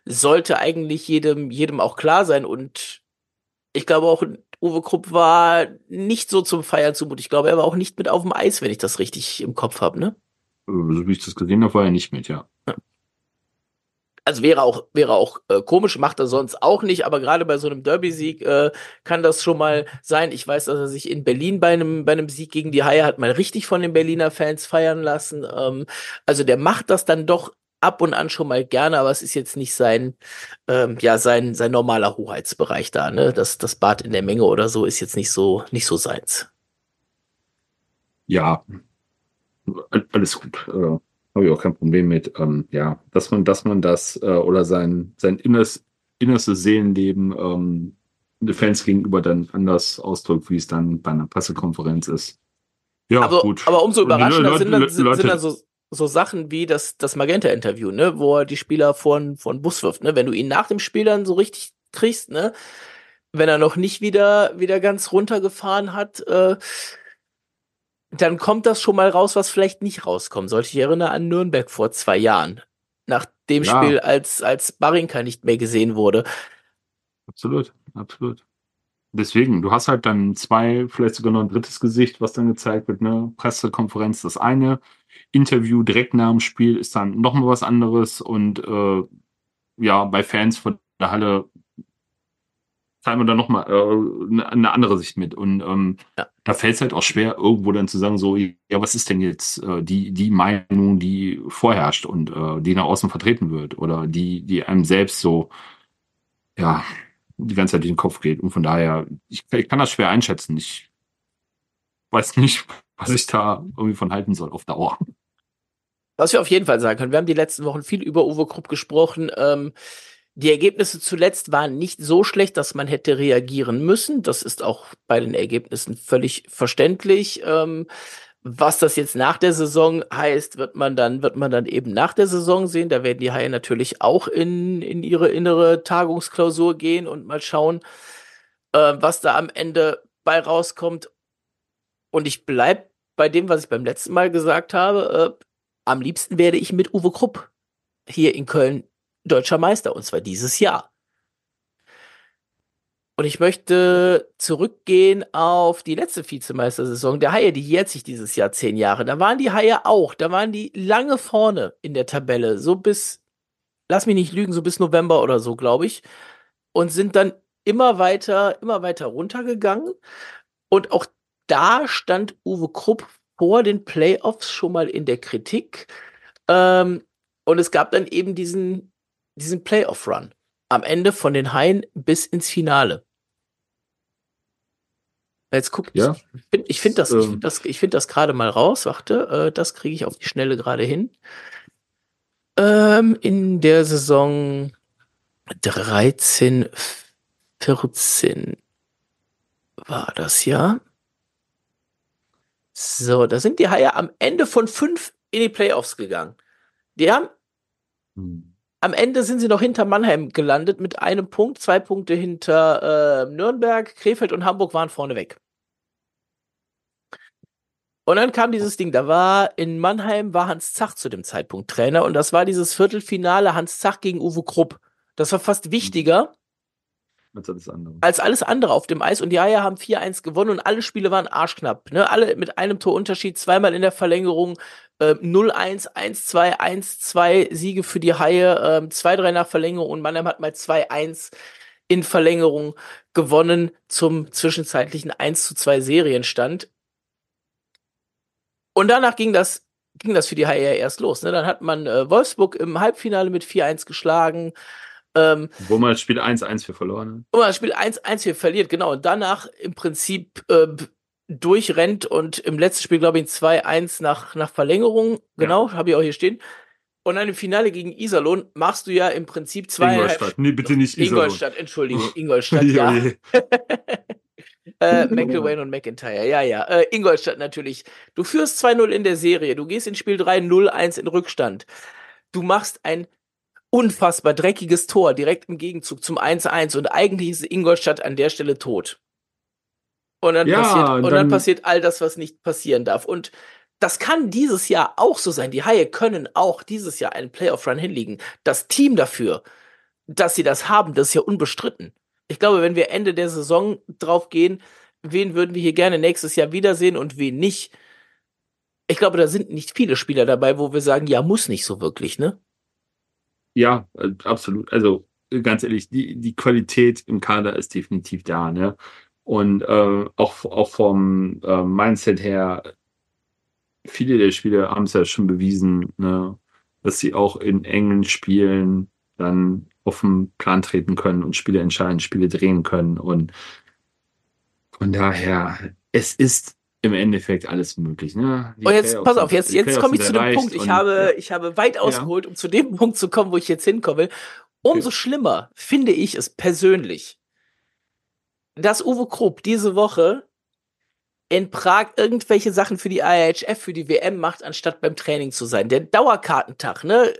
sollte eigentlich jedem, jedem auch klar sein. Und ich glaube auch, Uwe Krupp war nicht so zum Feiern zumut. Ich glaube, er war auch nicht mit auf dem Eis, wenn ich das richtig im Kopf habe, ne? So wie ich das gesehen habe, war er nicht mit, ja. ja. Also wäre auch, wäre auch äh, komisch, macht er sonst auch nicht, aber gerade bei so einem Derby-Sieg äh, kann das schon mal sein. Ich weiß, dass er sich in Berlin bei einem, bei einem Sieg gegen die Haie hat mal richtig von den Berliner Fans feiern lassen. Ähm, also der macht das dann doch ab und an schon mal gerne, aber es ist jetzt nicht sein, ähm, ja, sein, sein normaler Hoheitsbereich da, ne? Das, das Bad in der Menge oder so ist jetzt nicht so, nicht so seins. Ja, alles gut. Äh, Habe ich auch kein Problem mit. Ähm, ja, dass man, dass man das äh, oder sein, sein inneres, innerstes Seelenleben ähm, den Fans gegenüber dann anders ausdrückt, wie es dann bei einer Pressekonferenz ist. Ja, aber, gut. Aber umso überraschender sind, dann, sind, sind dann so, so Sachen wie das, das Magenta-Interview, ne, wo er die Spieler von, von Bus wirft, ne, wenn du ihn nach dem Spiel dann so richtig kriegst, ne, wenn er noch nicht wieder, wieder ganz runtergefahren hat, äh, dann kommt das schon mal raus, was vielleicht nicht rauskommen sollte. Ich erinnere an Nürnberg vor zwei Jahren, nach dem ja. Spiel, als, als Barinka nicht mehr gesehen wurde. Absolut, absolut. Deswegen, du hast halt dann zwei, vielleicht sogar noch ein drittes Gesicht, was dann gezeigt wird, ne? Pressekonferenz, das eine, Interview direkt nach dem Spiel ist dann nochmal was anderes und äh, ja, bei Fans von der Halle teilen wir dann nochmal äh, eine andere Sicht mit. Und ähm, ja. Da fällt es halt auch schwer, irgendwo dann zu sagen, so, ja, was ist denn jetzt äh, die, die Meinung, die vorherrscht und äh, die nach außen vertreten wird oder die, die einem selbst so, ja, die ganze Zeit in den Kopf geht. Und von daher, ich, ich kann das schwer einschätzen. Ich weiß nicht, was ich da irgendwie von halten soll auf Dauer. Was wir auf jeden Fall sagen können, wir haben die letzten Wochen viel über Uwe Krupp gesprochen. Ähm, die Ergebnisse zuletzt waren nicht so schlecht, dass man hätte reagieren müssen. Das ist auch bei den Ergebnissen völlig verständlich. Ähm, was das jetzt nach der Saison heißt, wird man dann, wird man dann eben nach der Saison sehen. Da werden die Haie natürlich auch in, in ihre innere Tagungsklausur gehen und mal schauen, äh, was da am Ende bei rauskommt. Und ich bleib bei dem, was ich beim letzten Mal gesagt habe. Äh, am liebsten werde ich mit Uwe Krupp hier in Köln deutscher Meister und zwar dieses Jahr. Und ich möchte zurückgehen auf die letzte Vizemeistersaison der Haie, die jährt sich dieses Jahr zehn Jahre. Da waren die Haie auch, da waren die lange vorne in der Tabelle, so bis, lass mich nicht lügen, so bis November oder so, glaube ich. Und sind dann immer weiter, immer weiter runtergegangen. Und auch da stand Uwe Krupp vor den Playoffs schon mal in der Kritik. Ähm, und es gab dann eben diesen, diesen Playoff-Run am Ende von den Haien bis ins Finale. Jetzt guck ja. ich, ich finde das, ich finde das, ich finde das gerade mal raus. Warte, äh, das kriege ich auf die Schnelle gerade hin. Ähm, in der Saison 13, 14 war das ja. So, da sind die Haie am Ende von fünf in die Playoffs gegangen. Die haben hm. Am Ende sind sie noch hinter Mannheim gelandet mit einem Punkt, zwei Punkte hinter äh, Nürnberg, Krefeld und Hamburg waren vorne weg. Und dann kam dieses Ding, da war in Mannheim war Hans Zach zu dem Zeitpunkt Trainer und das war dieses Viertelfinale Hans Zach gegen Uwe Krupp. Das war fast wichtiger als alles andere. Als alles andere auf dem Eis. Und die Haie haben 4-1 gewonnen und alle Spiele waren arschknapp. Ne? Alle mit einem Torunterschied, zweimal in der Verlängerung. Äh, 0-1, 1-2, 1-2 Siege für die Haie, äh, 2-3 nach Verlängerung und Mannheim hat mal 2-1 in Verlängerung gewonnen zum zwischenzeitlichen 1 2 Serienstand. Und danach ging das, ging das für die Haie erst los. Ne? Dann hat man äh, Wolfsburg im Halbfinale mit 4-1 geschlagen. Ähm, wo man das Spiel 1-1 für verloren hat. Wo man das Spiel 1-1 für verliert, genau. Und danach im Prinzip äh, durchrennt und im letzten Spiel, glaube ich, 2-1 nach, nach Verlängerung. Genau, ja. habe ich auch hier stehen. Und dann im Finale gegen Iserlohn machst du ja im Prinzip zwei. Ingolstadt, nee, bitte nicht Iserlohn. Ingolstadt, Entschuldigung, Ingolstadt, ja. äh, McElwain und McIntyre, ja, ja. Äh, Ingolstadt natürlich. Du führst 2-0 in der Serie, du gehst in Spiel 3 0-1 in Rückstand. Du machst ein unfassbar dreckiges Tor direkt im Gegenzug zum 1-1 und eigentlich ist Ingolstadt an der Stelle tot. Und dann, Ja, passiert, und dann dann- passiert all das, was nicht passieren darf. Und das kann dieses Jahr auch so sein. Die Haie können auch dieses Jahr einen Playoff-Run hinlegen. Das Team dafür, dass sie das haben, das ist ja unbestritten. Ich glaube, wenn wir Ende der Saison drauf gehen, wen würden wir hier gerne nächstes Jahr wiedersehen und wen nicht. Ich glaube, da sind nicht viele Spieler dabei, wo wir sagen, ja, muss nicht so wirklich, ne? Ja, äh, absolut. Also äh, ganz ehrlich, die, die Qualität im Kader ist definitiv da, ne? Und äh, auch, auch vom äh, Mindset her, viele der Spieler haben es ja schon bewiesen, ne, dass sie auch in engen Spielen dann auf den Plan treten können und Spiele entscheiden, Spiele drehen können. Und von daher, es ist im Endeffekt alles möglich. Ne? Die Und jetzt, Playoffs pass auf, jetzt, jetzt komme ich zu dem Punkt. Ich und, habe, ja. ich habe weit ausgeholt, um zu dem Punkt zu kommen, wo ich jetzt hinkommen will. Umso schlimmer finde ich es persönlich, dass Uwe Krupp diese Woche in Prag irgendwelche Sachen für die IHF, für die WM macht, anstatt beim Training zu sein. Der Dauerkartentag, ne?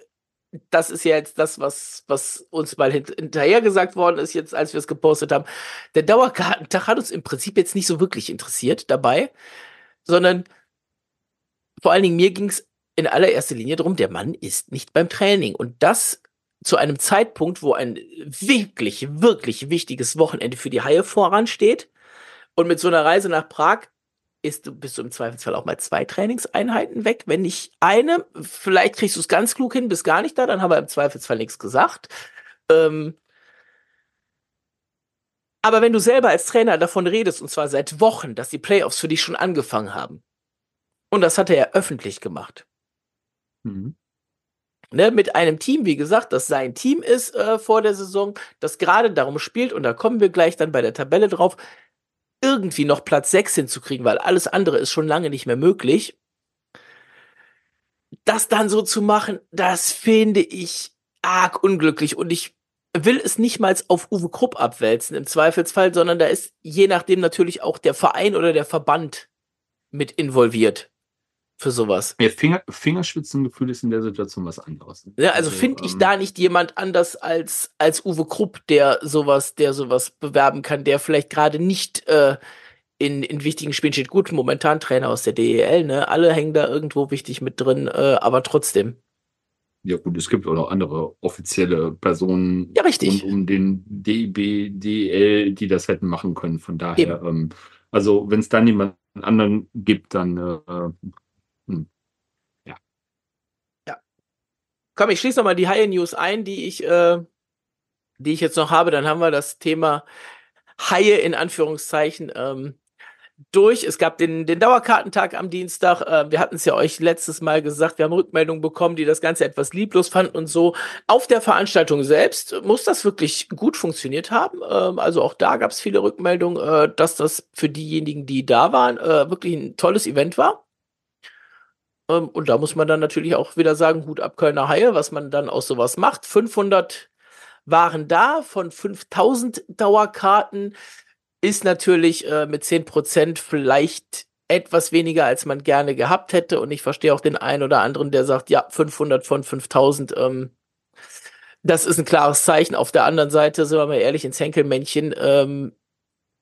Das ist ja jetzt das, was, was uns mal hint hinterher gesagt worden ist, jetzt, als wir es gepostet haben. Der Dauerkartentag hat uns im Prinzip jetzt nicht so wirklich interessiert dabei, sondern vor allen Dingen mir ging es in allererster Linie darum, der Mann ist nicht beim Training. Und das zu einem Zeitpunkt, wo ein wirklich, wirklich wichtiges Wochenende für die Haie voransteht. Und mit so einer Reise nach Prag ist, bist du im Zweifelsfall auch mal zwei Trainingseinheiten weg. Wenn nicht eine, vielleicht kriegst du es ganz klug hin, bist gar nicht da, dann haben wir im Zweifelsfall nichts gesagt. Ähm, aber wenn du selber als Trainer davon redest, und zwar seit Wochen, dass die Playoffs für dich schon angefangen haben, und das hat er ja öffentlich gemacht, Mhm. Ne, mit einem Team, wie gesagt, das sein Team ist äh, vor der Saison, das gerade darum spielt, und da kommen wir gleich dann bei der Tabelle drauf, irgendwie noch Platz 6 hinzukriegen, weil alles andere ist schon lange nicht mehr möglich. Das dann so zu machen, das finde ich arg unglücklich und ich will es nicht mal auf Uwe Krupp abwälzen im Zweifelsfall, sondern da ist je nachdem natürlich auch der Verein oder der Verband mit involviert für sowas. Ja, Finger, Fingerspitzengefühl ist in der Situation was anderes. Ja, also finde ich ähm, da nicht jemand anders als, als Uwe Krupp, der sowas, der sowas bewerben kann, der vielleicht gerade nicht äh, in, in wichtigen Spielen steht. Gut, momentan Trainer aus der DEL, ne? Alle hängen da irgendwo wichtig mit drin, äh, aber trotzdem. Ja gut, es gibt auch noch andere offizielle Personen Ja, richtig. um den DIB, DEL, die das hätten machen können. Von daher, ähm, also wenn es dann jemand anderen gibt, dann äh, Komm, ich schließe nochmal die Haie News ein, die ich, äh, die ich jetzt noch habe. Dann haben wir das Thema Haie in Anführungszeichen ähm, durch. Es gab den, den Dauerkartentag am Dienstag. Äh, wir hatten es ja euch letztes Mal gesagt. Wir haben Rückmeldungen bekommen, die das Ganze etwas lieblos fanden und so. Auf der Veranstaltung selbst muss das wirklich gut funktioniert haben. Ähm, also auch da gab es viele Rückmeldungen, äh, dass das für diejenigen, die da waren, äh, wirklich ein tolles Event war. Ähm, und da muss man dann natürlich auch wieder sagen, Hut ab Kölner Haie, was man dann aus sowas macht. 500 waren da von 5000 Dauerkarten. Ist natürlich äh, mit 10% vielleicht etwas weniger, als man gerne gehabt hätte. Und ich verstehe auch den einen oder anderen, der sagt, ja, 500 von 5000, ähm, das ist ein klares Zeichen. Auf der anderen Seite, sind wir mal ehrlich, ins Henkelmännchen ähm,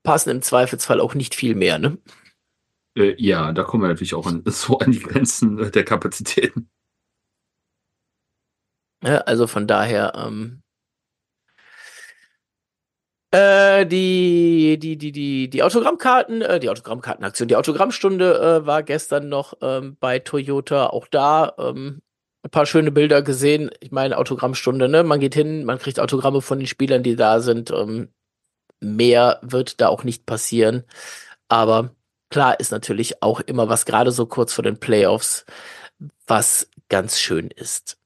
passen im Zweifelsfall auch nicht viel mehr, ne? Äh, ja, da kommen wir natürlich auch an, so an die Grenzen äh, der Kapazitäten. Ja, also von daher, ähm, äh, die, die, die, die, die Autogrammkarten, äh, die Autogrammkartenaktion, die Autogrammstunde äh, war gestern noch ähm, bei Toyota. Auch da ähm, ein paar schöne Bilder gesehen. Ich meine, Autogrammstunde, ne? Man geht hin, man kriegt Autogramme von den Spielern, die da sind. Ähm, mehr wird da auch nicht passieren. Aber klar ist natürlich auch immer was, gerade so kurz vor den Playoffs, was ganz schön ist.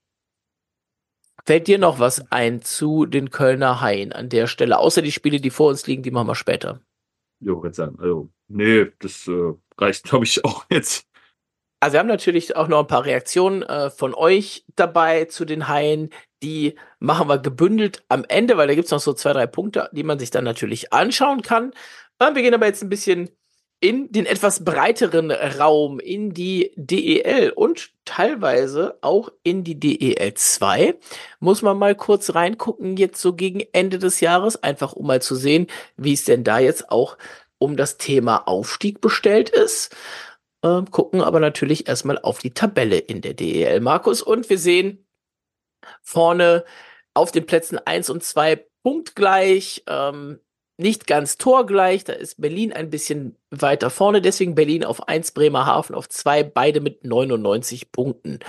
Fällt dir noch was ein zu den Kölner Haien an der Stelle? Außer die Spiele, die vor uns liegen, die machen wir später. Jo, jetzt sagen, also, nee, das äh, reicht, glaube ich, auch jetzt. Also wir haben natürlich auch noch ein paar Reaktionen äh, von euch dabei zu den Haien. Die machen wir gebündelt am Ende, weil da gibt's noch so zwei, drei Punkte, die man sich dann natürlich anschauen kann. Äh, wir gehen aber jetzt ein bisschen in den etwas breiteren Raum, in die DEL und teilweise auch in die DEL 2. Muss man mal kurz reingucken, jetzt so gegen Ende des Jahres, einfach um mal zu sehen, wie es denn da jetzt auch um das Thema Aufstieg bestellt ist. Äh, gucken aber natürlich erstmal auf die Tabelle in der DEL, Markus. Und wir sehen vorne auf den Plätzen 1 und 2 punktgleich. Ähm, nicht ganz torgleich, da ist Berlin ein bisschen weiter vorne, deswegen Berlin auf 1, Bremerhaven auf 2, beide mit 99 Punkten.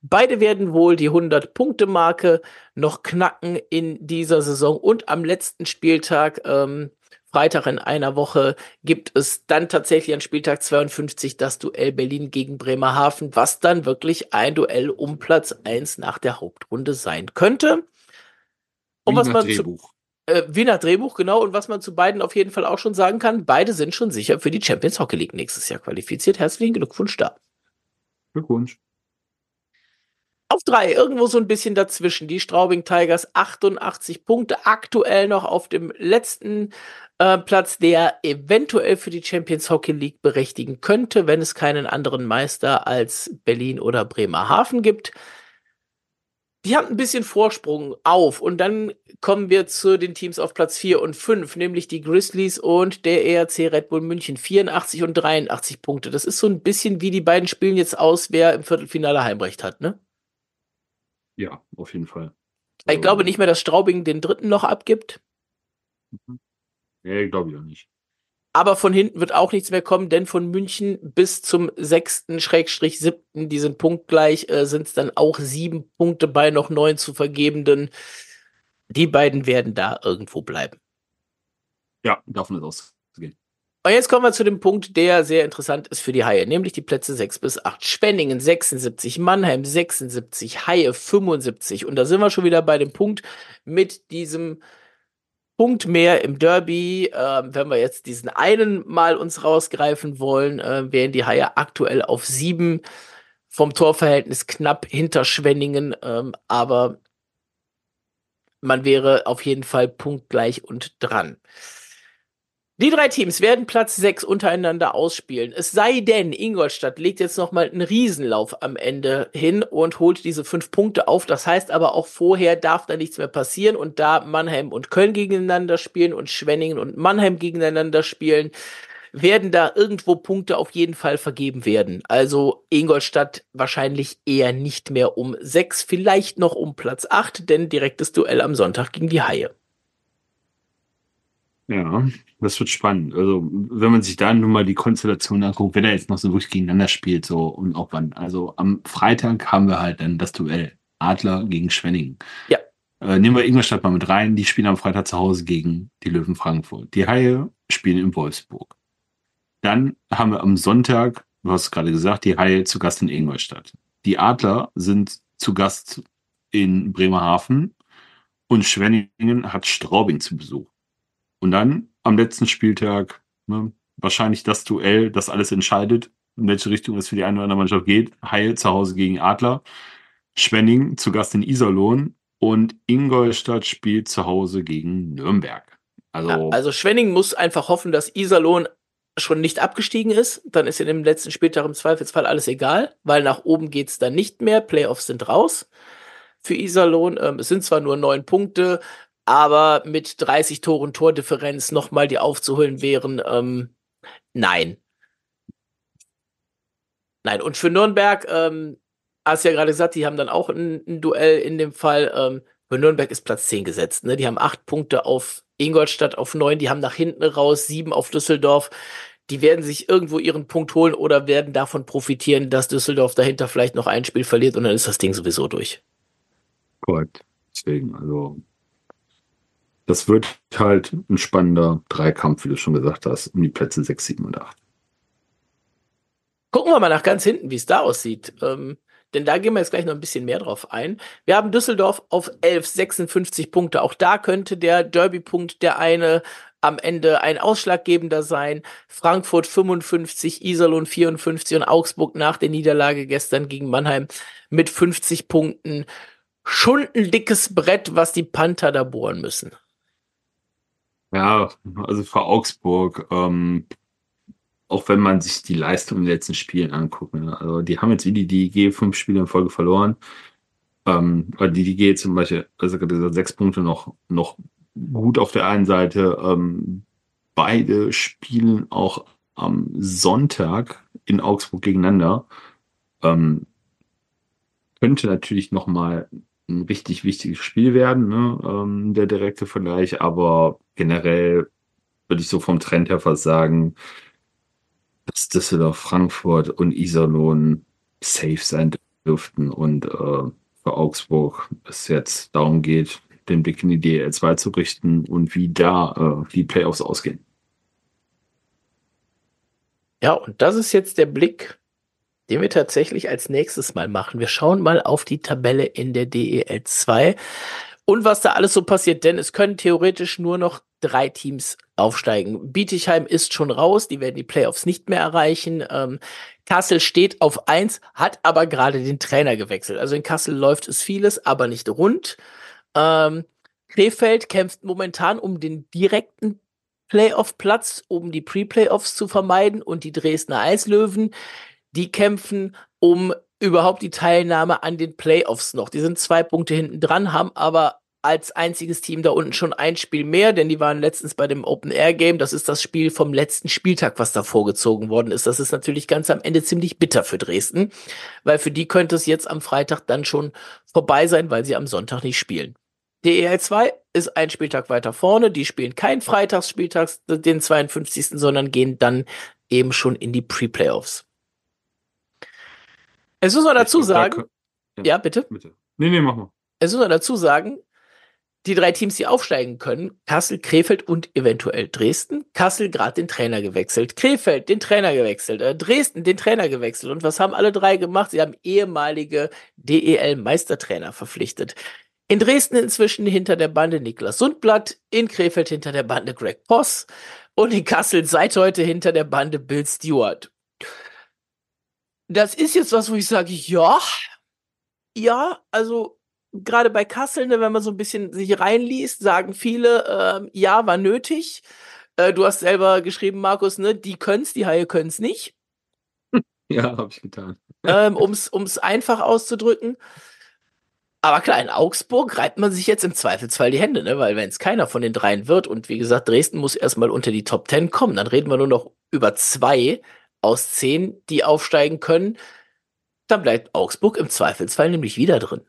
Beide werden wohl die 100-Punkte-Marke noch knacken in dieser Saison und am letzten Spieltag, ähm, Freitag in einer Woche, gibt es dann tatsächlich an Spieltag 52 das Duell Berlin gegen Bremerhaven, was dann wirklich ein Duell um Platz 1 nach der Hauptrunde sein könnte. Und was man Drehbuch. Zu, äh, wie nach Drehbuch, genau. Und was man zu beiden auf jeden Fall auch schon sagen kann, beide sind schon sicher für die Champions Hockey League nächstes Jahr qualifiziert. Herzlichen Glückwunsch da. Glückwunsch. Auf drei, irgendwo so ein bisschen dazwischen. Die Straubing Tigers 88 Punkte, aktuell noch auf dem letzten äh, Platz, der eventuell für die Champions Hockey League berechtigen könnte, wenn es keinen anderen Meister als Berlin oder Bremerhaven gibt. Die haben ein bisschen Vorsprung auf und dann kommen wir zu den Teams auf Platz 4 und 5, nämlich die Grizzlies und der ERC Red Bull München 84 und 83 Punkte. Das ist so ein bisschen wie die beiden spielen jetzt aus, wer im Viertelfinale Heimrecht hat, ne? Ja, auf jeden Fall. Ich glaube nicht mehr, dass Straubing den dritten noch abgibt. Mhm. Nee, glaube ich auch nicht. Aber von hinten wird auch nichts mehr kommen, denn von München bis zum sechsten Schrägstrich siebten, die sind punktgleich, äh, sind es dann auch sieben Punkte bei noch neun zu vergebenden. Die beiden werden da irgendwo bleiben. Ja, davon ist auszugehen. Und jetzt kommen wir zu dem Punkt, der sehr interessant ist für die Haie, nämlich die Plätze 6 bis 8. Spenningen 76, Mannheim 76, Haie 75. Und da sind wir schon wieder bei dem Punkt mit diesem Punkt mehr im Derby. Äh, wenn wir jetzt diesen einen mal uns rausgreifen wollen, äh, wären die Haie aktuell auf sieben vom Torverhältnis knapp hinter Schwenningen, ähm, aber man wäre auf jeden Fall punktgleich und dran. Die drei Teams werden Platz 6 untereinander ausspielen. Es sei denn, Ingolstadt legt jetzt nochmal einen Riesenlauf am Ende hin und holt diese fünf Punkte auf. Das heißt aber auch vorher darf da nichts mehr passieren und da Mannheim und Köln gegeneinander spielen und Schwenningen und Mannheim gegeneinander spielen, werden da irgendwo Punkte auf jeden Fall vergeben werden. Also Ingolstadt wahrscheinlich eher nicht mehr um 6, vielleicht noch um Platz 8, denn direktes Duell am Sonntag gegen die Haie. Ja, das wird spannend. Also, wenn man sich da nun mal die Konstellation anguckt, wer da jetzt noch so wirklich gegeneinander spielt, so und auch wann. Also, am Freitag haben wir halt dann das Duell Adler gegen Schwenningen. Ja. Äh, nehmen wir Ingolstadt mal mit rein. Die spielen am Freitag zu Hause gegen die Löwen Frankfurt. Die Haie spielen in Wolfsburg. Dann haben wir am Sonntag, du hast gerade gesagt, die Haie zu Gast in Ingolstadt. Die Adler sind zu Gast in Bremerhaven und Schwenningen hat Straubing zu Besuch. Und dann am letzten Spieltag ne, wahrscheinlich das Duell, das alles entscheidet, in welche Richtung es für die eine oder andere Mannschaft geht. Heil zu Hause gegen Adler. Schwenning zu Gast in Iserlohn und Ingolstadt spielt zu Hause gegen Nürnberg. Also, ja, also Schwenning muss einfach hoffen, dass Iserlohn schon nicht abgestiegen ist. Dann ist in dem letzten Spieltag im Zweifelsfall alles egal, weil nach oben geht es dann nicht mehr. Playoffs sind raus für Iserlohn. Ähm, es sind zwar nur neun Punkte, aber mit 30 Toren Tordifferenz nochmal die aufzuholen wären, ähm, nein. Nein, und für Nürnberg, ähm, hast du ja gerade gesagt, die haben dann auch ein, ein Duell in dem Fall. Ähm, für Nürnberg ist Platz 10 gesetzt. Ne? Die haben acht Punkte auf Ingolstadt auf neun, die haben nach hinten raus sieben auf Düsseldorf. Die werden sich irgendwo ihren Punkt holen oder werden davon profitieren, dass Düsseldorf dahinter vielleicht noch ein Spiel verliert und dann ist das Ding sowieso durch. Korrekt. Deswegen, also das wird halt ein spannender Dreikampf, wie du schon gesagt hast, um die Plätze 6, 7 und 8. Gucken wir mal nach ganz hinten, wie es da aussieht. Ähm, denn da gehen wir jetzt gleich noch ein bisschen mehr drauf ein. Wir haben Düsseldorf auf 11, 56 Punkte. Auch da könnte der Derby-Punkt der eine am Ende ein ausschlaggebender sein. Frankfurt 55, Iserlohn 54 und Augsburg nach der Niederlage gestern gegen Mannheim mit 50 Punkten. Schon ein dickes Brett, was die Panther da bohren müssen. Ja, also für Augsburg, ähm, auch wenn man sich die Leistung in den letzten Spielen anguckt, ne? also die haben jetzt wie die DG fünf Spiele in Folge verloren. Ähm, die DG zum Beispiel, also gesagt, sechs Punkte noch, noch gut auf der einen Seite. Ähm, beide spielen auch am Sonntag in Augsburg gegeneinander. Ähm, könnte natürlich nochmal ein richtig wichtiges Spiel werden, ne? ähm, der direkte Vergleich, aber generell würde ich so vom Trend her fast sagen, dass Düsseldorf, Frankfurt und Iserlohn safe sein dürften und äh, für Augsburg es jetzt darum geht, den Blick in die DL2 zu richten und wie da äh, die Playoffs ausgehen. Ja, und das ist jetzt der Blick, den wir tatsächlich als nächstes mal machen. Wir schauen mal auf die Tabelle in der DEL 2 und was da alles so passiert, denn es können theoretisch nur noch drei Teams aufsteigen. Bietigheim ist schon raus, die werden die Playoffs nicht mehr erreichen. Ähm, Kassel steht auf eins, hat aber gerade den Trainer gewechselt. Also in Kassel läuft es vieles, aber nicht rund. Ähm, Krefeld kämpft momentan um den direkten Playoff-Platz, um die Pre-Playoffs zu vermeiden und die Dresdner Eislöwen, die kämpfen um überhaupt die Teilnahme an den Playoffs noch. Die sind zwei Punkte hinten dran, haben aber als einziges Team da unten schon ein Spiel mehr, denn die waren letztens bei dem Open Air Game. Das ist das Spiel vom letzten Spieltag, was da vorgezogen worden ist. Das ist natürlich ganz am Ende ziemlich bitter für Dresden, weil für die könnte es jetzt am Freitag dann schon vorbei sein, weil sie am Sonntag nicht spielen. Die EL2 ist ein Spieltag weiter vorne. Die spielen keinen Freitagsspieltag, den 52., sondern gehen dann eben schon in die Pre-Playoffs. Es muss man dazu sagen. Ja, ja, bitte? Bitte. Nee, nee, mach mal. Es muss man dazu sagen, die drei Teams, die aufsteigen können, Kassel, Krefeld und eventuell Dresden. Kassel gerade den Trainer gewechselt, Krefeld den Trainer gewechselt, äh, Dresden den Trainer gewechselt. Und was haben alle drei gemacht? Sie haben ehemalige DEL-Meistertrainer verpflichtet. In Dresden inzwischen hinter der Bande Niklas Sundblatt, in Krefeld hinter der Bande Greg Poss und in Kassel seit heute hinter der Bande Bill Stewart. Das ist jetzt was, wo ich sage, ja, ja, also gerade bei Kassel, ne, wenn man so ein bisschen sich reinliest, sagen viele, äh, ja, war nötig. Äh, du hast selber geschrieben, Markus, ne, die können's, die Haie können's nicht. Ja, habe ich getan. ähm, um's, um's einfach auszudrücken. Aber klar, in Augsburg reibt man sich jetzt im Zweifelsfall die Hände, ne? weil wenn es keiner von den dreien wird und wie gesagt, Dresden muss erstmal unter die Top Ten kommen, dann reden wir nur noch über zwei aus zehn, die aufsteigen können. Dann bleibt Augsburg im Zweifelsfall nämlich wieder drin.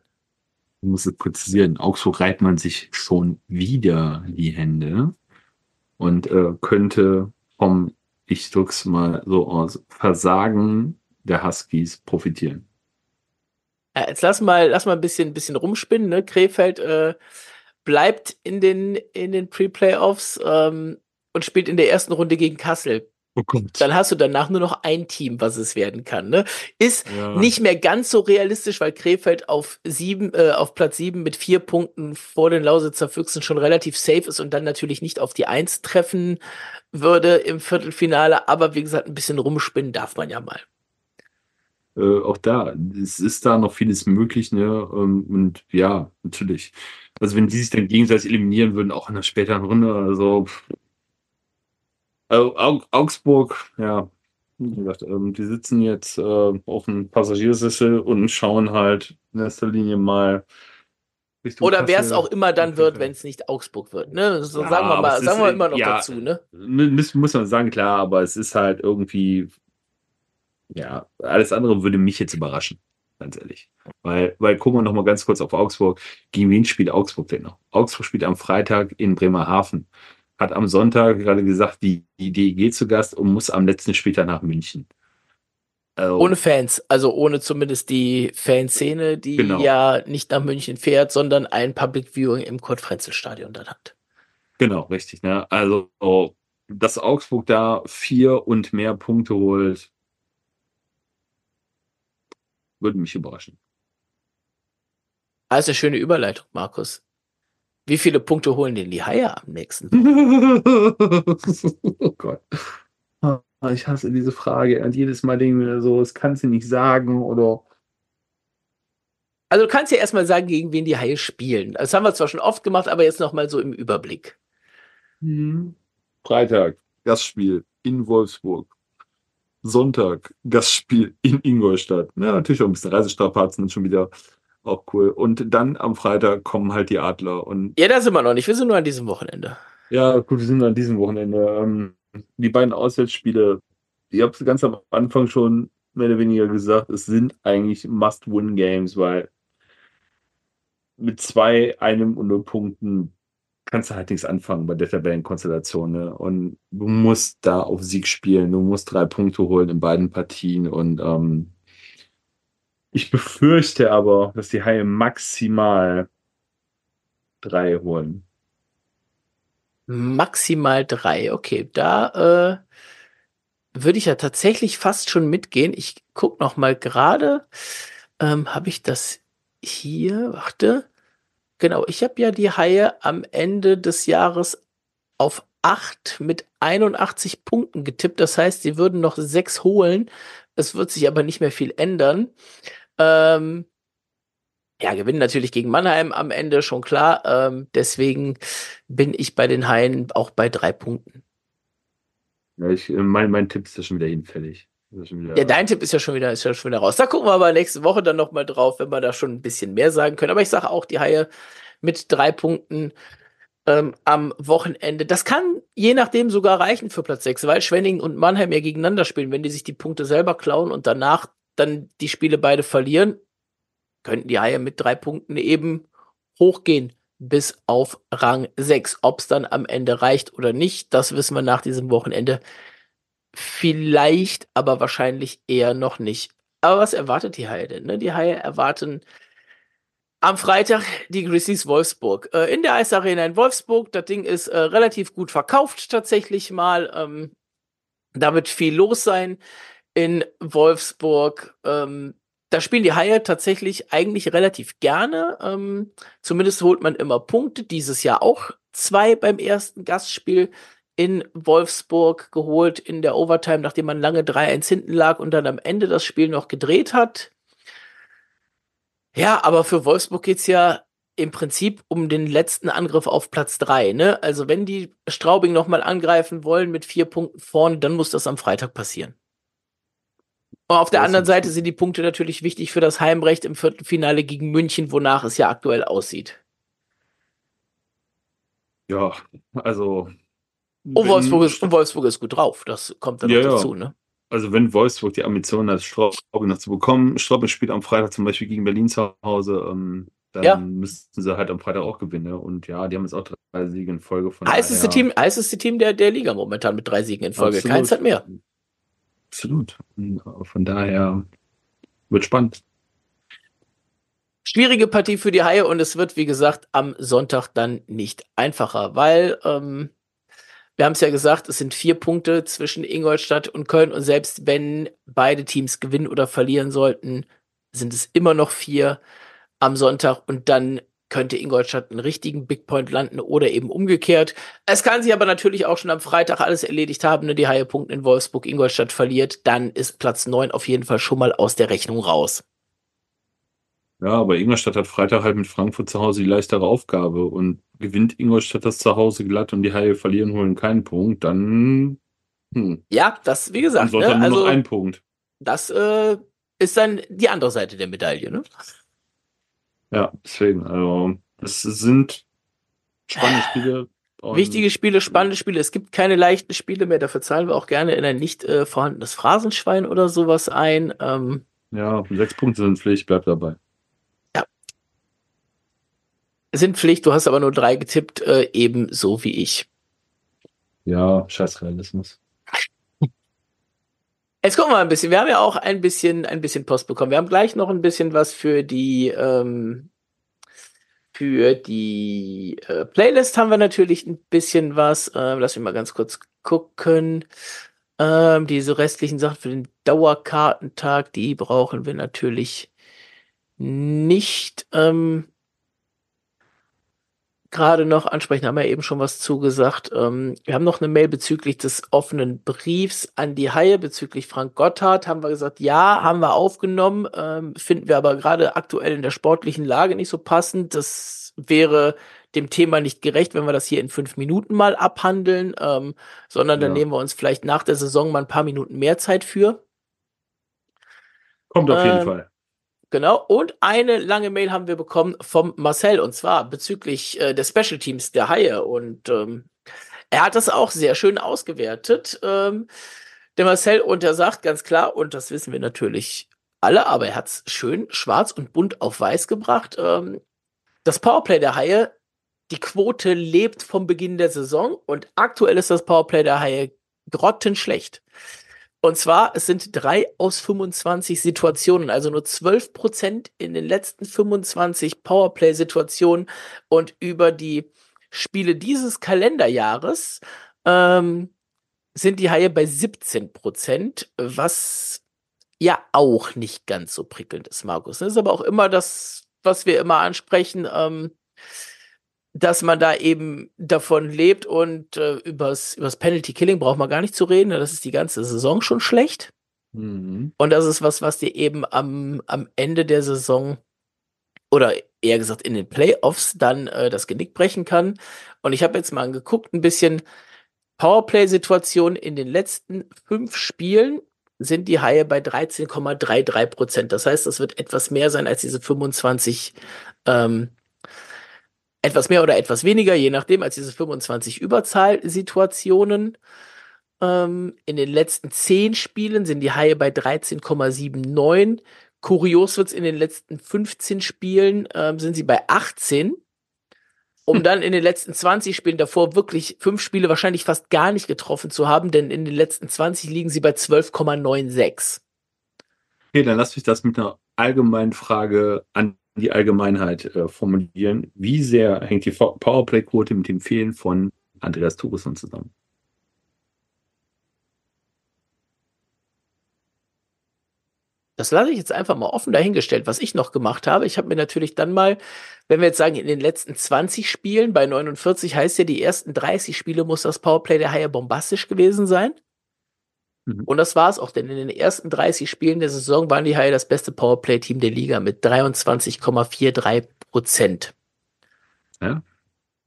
Ich muss präzisieren, Augsburg reibt man sich schon wieder die Hände und äh, könnte vom, ich drück's mal so aus, Versagen der Huskies profitieren. Ja, jetzt lass mal, lass mal ein bisschen, bisschen rumspinnen. Ne? Krefeld äh, bleibt in den, in den Pre-Playoffs ähm, und spielt in der ersten Runde gegen Kassel. Oh Dann hast du danach nur noch ein Team, was es werden kann. Ne? Ist ja. nicht mehr ganz so realistisch, weil Krefeld auf sieben, äh, auf Platz sieben mit vier Punkten vor den Lausitzer Füchsen schon relativ safe ist und dann natürlich nicht auf die Eins treffen würde im Viertelfinale. Aber wie gesagt, ein bisschen rumspinnen darf man ja mal äh, auch da, es ist da noch vieles möglich, ne? Ähm, und ja, natürlich. Also wenn die sich dann gegenseitig eliminieren würden, auch in der späteren Runde, also, also Augsburg, ja, wie gesagt, ähm, die sitzen jetzt äh, auf dem Passagiersessel und schauen halt in erster Linie mal Richtung Oder wer es auch immer dann wird, wenn es nicht Augsburg wird. Ne? So ja, sagen wir mal, sagen wir immer noch ja, dazu, ne? Muss, muss man sagen, klar, aber es ist halt irgendwie ja, alles andere würde mich jetzt überraschen, ganz ehrlich. Weil, weil gucken wir noch mal ganz kurz auf Augsburg. Gegen wen spielt Augsburg denn noch? Augsburg spielt am Freitag in Bremerhaven. Hat am Sonntag gerade gesagt, die, die DEG zu Gast und muss am letzten Spieltag nach München. Also, ohne Fans, also ohne zumindest die Fanszene, die genau. ja nicht nach München fährt, sondern ein Public Viewing im Kurt-Frenzel-Stadion dann hat. Genau, richtig. Ne? Also, dass Augsburg da vier und mehr Punkte holt, würde mich überraschen. Also schöne Überleitung, Markus. Wie viele Punkte holen denn die Haie am nächsten? oh Gott. Ah, ich hasse diese Frage. Und jedes Mal denke ich mir so, das kannst du nicht sagen oder. Also du kannst ja erstmal sagen, gegen wen die Haie spielen. Das haben wir zwar schon oft gemacht, aber jetzt nochmal so im Überblick. Hm. Freitag, Gastspiel in Wolfsburg. Sonntag Gastspiel in Ingolstadt. Ja, natürlich auch ein bisschen Reisestrapazen und schon wieder auch cool. Und dann am Freitag kommen halt die Adler. Und ja, da sind wir noch nicht. Wir sind nur an diesem Wochenende. Ja, gut, wir sind an diesem Wochenende. Ähm, die beiden Auswärtsspiele, ich habe es ganz am Anfang schon mehr oder weniger gesagt, es sind eigentlich Must-Win-Games, weil mit zwei, einem und null Punkten kannst du halt nichts anfangen bei der Tabellenkonstellation. Ne? Und du musst da auf Sieg spielen. Du musst drei Punkte holen in beiden Partien. Und ähm, ich befürchte aber, dass die Haie maximal drei holen. Maximal drei, okay. Da äh, würde ich ja tatsächlich fast schon mitgehen. Ich gucke noch mal gerade. Ähm, Habe ich das hier? Warte. Genau, ich habe ja die Haie am Ende des Jahres auf 8 mit 81 Punkten getippt. Das heißt, sie würden noch 6 holen. Es wird sich aber nicht mehr viel ändern. Ähm, ja, gewinnen natürlich gegen Mannheim am Ende, schon klar. Ähm, deswegen bin ich bei den Haien auch bei drei Punkten. Ja, ich, mein, mein Tipp ist ja schon wieder hinfällig. Wieder, ja, dein Tipp ist ja schon wieder, ist ja schon wieder raus. Da gucken wir aber nächste Woche dann nochmal drauf, wenn wir da schon ein bisschen mehr sagen können. Aber ich sage auch, die Haie mit drei Punkten ähm, am Wochenende. Das kann je nachdem sogar reichen für Platz 6, weil Schwenning und Mannheim ja gegeneinander spielen. Wenn die sich die Punkte selber klauen und danach dann die Spiele beide verlieren, könnten die Haie mit drei Punkten eben hochgehen bis auf Rang 6. Ob es dann am Ende reicht oder nicht, das wissen wir nach diesem Wochenende Vielleicht, aber wahrscheinlich eher noch nicht. Aber was erwartet die Haie denn? Ne? Die Haie erwarten am Freitag die Grizzlies Wolfsburg. Äh, in der Eisarena in Wolfsburg. Das Ding ist äh, relativ gut verkauft tatsächlich mal. Ähm, da wird viel los sein in Wolfsburg. Ähm, da spielen die Haie tatsächlich eigentlich relativ gerne. Ähm, zumindest holt man immer Punkte. Dieses Jahr auch zwei beim ersten Gastspiel in Wolfsburg geholt in der Overtime, nachdem man lange 3-1 hinten lag und dann am Ende das Spiel noch gedreht hat. Ja, aber für Wolfsburg geht's ja im Prinzip um den letzten Angriff auf Platz 3. Ne? Also wenn die Straubing nochmal angreifen wollen mit vier Punkten vorne, dann muss das am Freitag passieren. Und auf der anderen Seite sind die Punkte natürlich wichtig für das Heimrecht im Viertelfinale gegen München, wonach es ja aktuell aussieht. Ja, also und Wolfsburg, ist, und Wolfsburg ist gut drauf, das kommt dann ja, noch dazu, ne? Also wenn Wolfsburg die Ambition hat, Straubing noch zu bekommen, Straubing spielt am Freitag zum Beispiel gegen Berlin zu Hause, ähm, dann ja. müssten sie halt am Freitag auch gewinnen. Und ja, die haben jetzt auch drei Siege in Folge von. Heißeste Team, heißeste Team der, der Liga momentan mit drei Siegen in Folge. Absolut. Keins hat mehr. Absolut. Und von daher wird spannend. Schwierige Partie für die Haie und es wird, wie gesagt, am Sonntag dann nicht einfacher, weil ähm, wir haben es ja gesagt, es sind vier Punkte zwischen Ingolstadt und Köln und selbst wenn beide Teams gewinnen oder verlieren sollten, sind es immer noch vier am Sonntag und dann könnte Ingolstadt einen richtigen Big Point landen oder eben umgekehrt. Es kann sich aber natürlich auch schon am Freitag alles erledigt haben, ne? die Haie Punkte in Wolfsburg, Ingolstadt verliert, dann ist Platz neun auf jeden Fall schon mal aus der Rechnung raus. Ja, aber Ingolstadt hat Freitag halt mit Frankfurt zu Hause die leichtere Aufgabe und gewinnt Ingolstadt das zu Hause glatt und die Haie verlieren, holen keinen Punkt, dann. Hm. Ja, das, wie gesagt, ne, nur also, noch ein Punkt. Das äh, ist dann die andere Seite der Medaille, ne? Ja, deswegen, also, das sind spannende Spiele. Wichtige Spiele, spannende Spiele. Es gibt keine leichten Spiele mehr. Dafür zahlen wir auch gerne in ein nicht äh, vorhandenes Phrasenschwein oder sowas ein. Ähm, ja, sechs Punkte sind Pflicht, bleibt dabei sind Pflicht, du hast aber nur drei getippt, äh, ebenso wie ich. Ja, scheiß Realismus. Jetzt gucken wir mal ein bisschen. Wir haben ja auch ein bisschen, ein bisschen Post bekommen. Wir haben gleich noch ein bisschen was für die, ähm, für die äh, Playlist haben wir natürlich ein bisschen was. Ähm, lass mich mal ganz kurz gucken. Ähm, diese restlichen Sachen für den Dauerkartentag, die brauchen wir natürlich nicht. Ähm, gerade noch ansprechen, haben wir eben schon was zugesagt. Ähm, wir haben noch eine Mail bezüglich des offenen Briefs an die Haie bezüglich Frank Gotthard. Haben wir gesagt, ja, haben wir aufgenommen, ähm, finden wir aber gerade aktuell in der sportlichen Lage nicht so passend. Das wäre dem Thema nicht gerecht, wenn wir das hier in fünf Minuten mal abhandeln, ähm, sondern dann nehmen wir uns vielleicht nach der Saison mal ein paar Minuten mehr Zeit für. Kommt auf jeden ähm, Fall. Genau. Und eine lange Mail haben wir bekommen vom Marcel und zwar bezüglich äh, der Special Teams der Haie. Und ähm, Er hat das auch sehr schön ausgewertet. Ähm, der Marcel, und er sagt ganz klar, und das wissen wir natürlich alle, aber er hat es schön schwarz und bunt auf weiß gebracht. Ähm, das Powerplay der Haie, die Quote lebt vom Beginn der Saison und aktuell ist das Powerplay der Haie grottenschlecht. Und zwar, es sind drei aus 25 Situationen, also nur 12 Prozent in den letzten 25 Powerplay-Situationen und über die Spiele dieses Kalenderjahres ähm, sind die Haie bei 17 Prozent, was ja auch nicht ganz so prickelnd ist, Markus. Das ist aber auch immer das, was wir immer ansprechen, ähm, dass man da eben davon lebt und äh, übers, übers Penalty Killing braucht man gar nicht zu reden. Das ist die ganze Saison schon schlecht. Mhm. Und das ist was, was dir eben am, am Ende der Saison oder eher gesagt in den Playoffs dann äh, das Genick brechen kann. Und ich habe jetzt mal geguckt, ein bisschen Powerplay-Situationen in den letzten fünf Spielen sind die Haie bei 13,33 Prozent. Das heißt, das wird etwas mehr sein als diese 25, ähm, etwas mehr oder etwas weniger, je nachdem, als diese 25 Überzahlsituationen. Ähm, in den letzten zehn Spielen sind die Haie bei 13,79. Kurios wird's in den letzten 15 Spielen, ähm, sind sie bei 18 um dann in den letzten 20 Spielen davor wirklich fünf Spiele wahrscheinlich fast gar nicht getroffen zu haben, denn in den letzten 20 liegen sie bei 12,96. Okay, dann lass mich das mit einer allgemeinen Frage an die Allgemeinheit äh, formulieren. Wie sehr hängt die Powerplay-Quote mit dem Fehlen von Andreas Turesson zusammen? Das lasse ich jetzt einfach mal offen dahingestellt, was ich noch gemacht habe. Ich habe mir natürlich dann mal, wenn wir jetzt sagen, in den letzten 20 Spielen, bei 49 heißt ja, die ersten 30 Spiele muss das Powerplay der Haie bombastisch gewesen sein. Mhm. Und das war es auch, denn in den ersten 30 Spielen der Saison waren die Haie das beste Powerplay-Team der Liga mit 23,43 Prozent. Ja.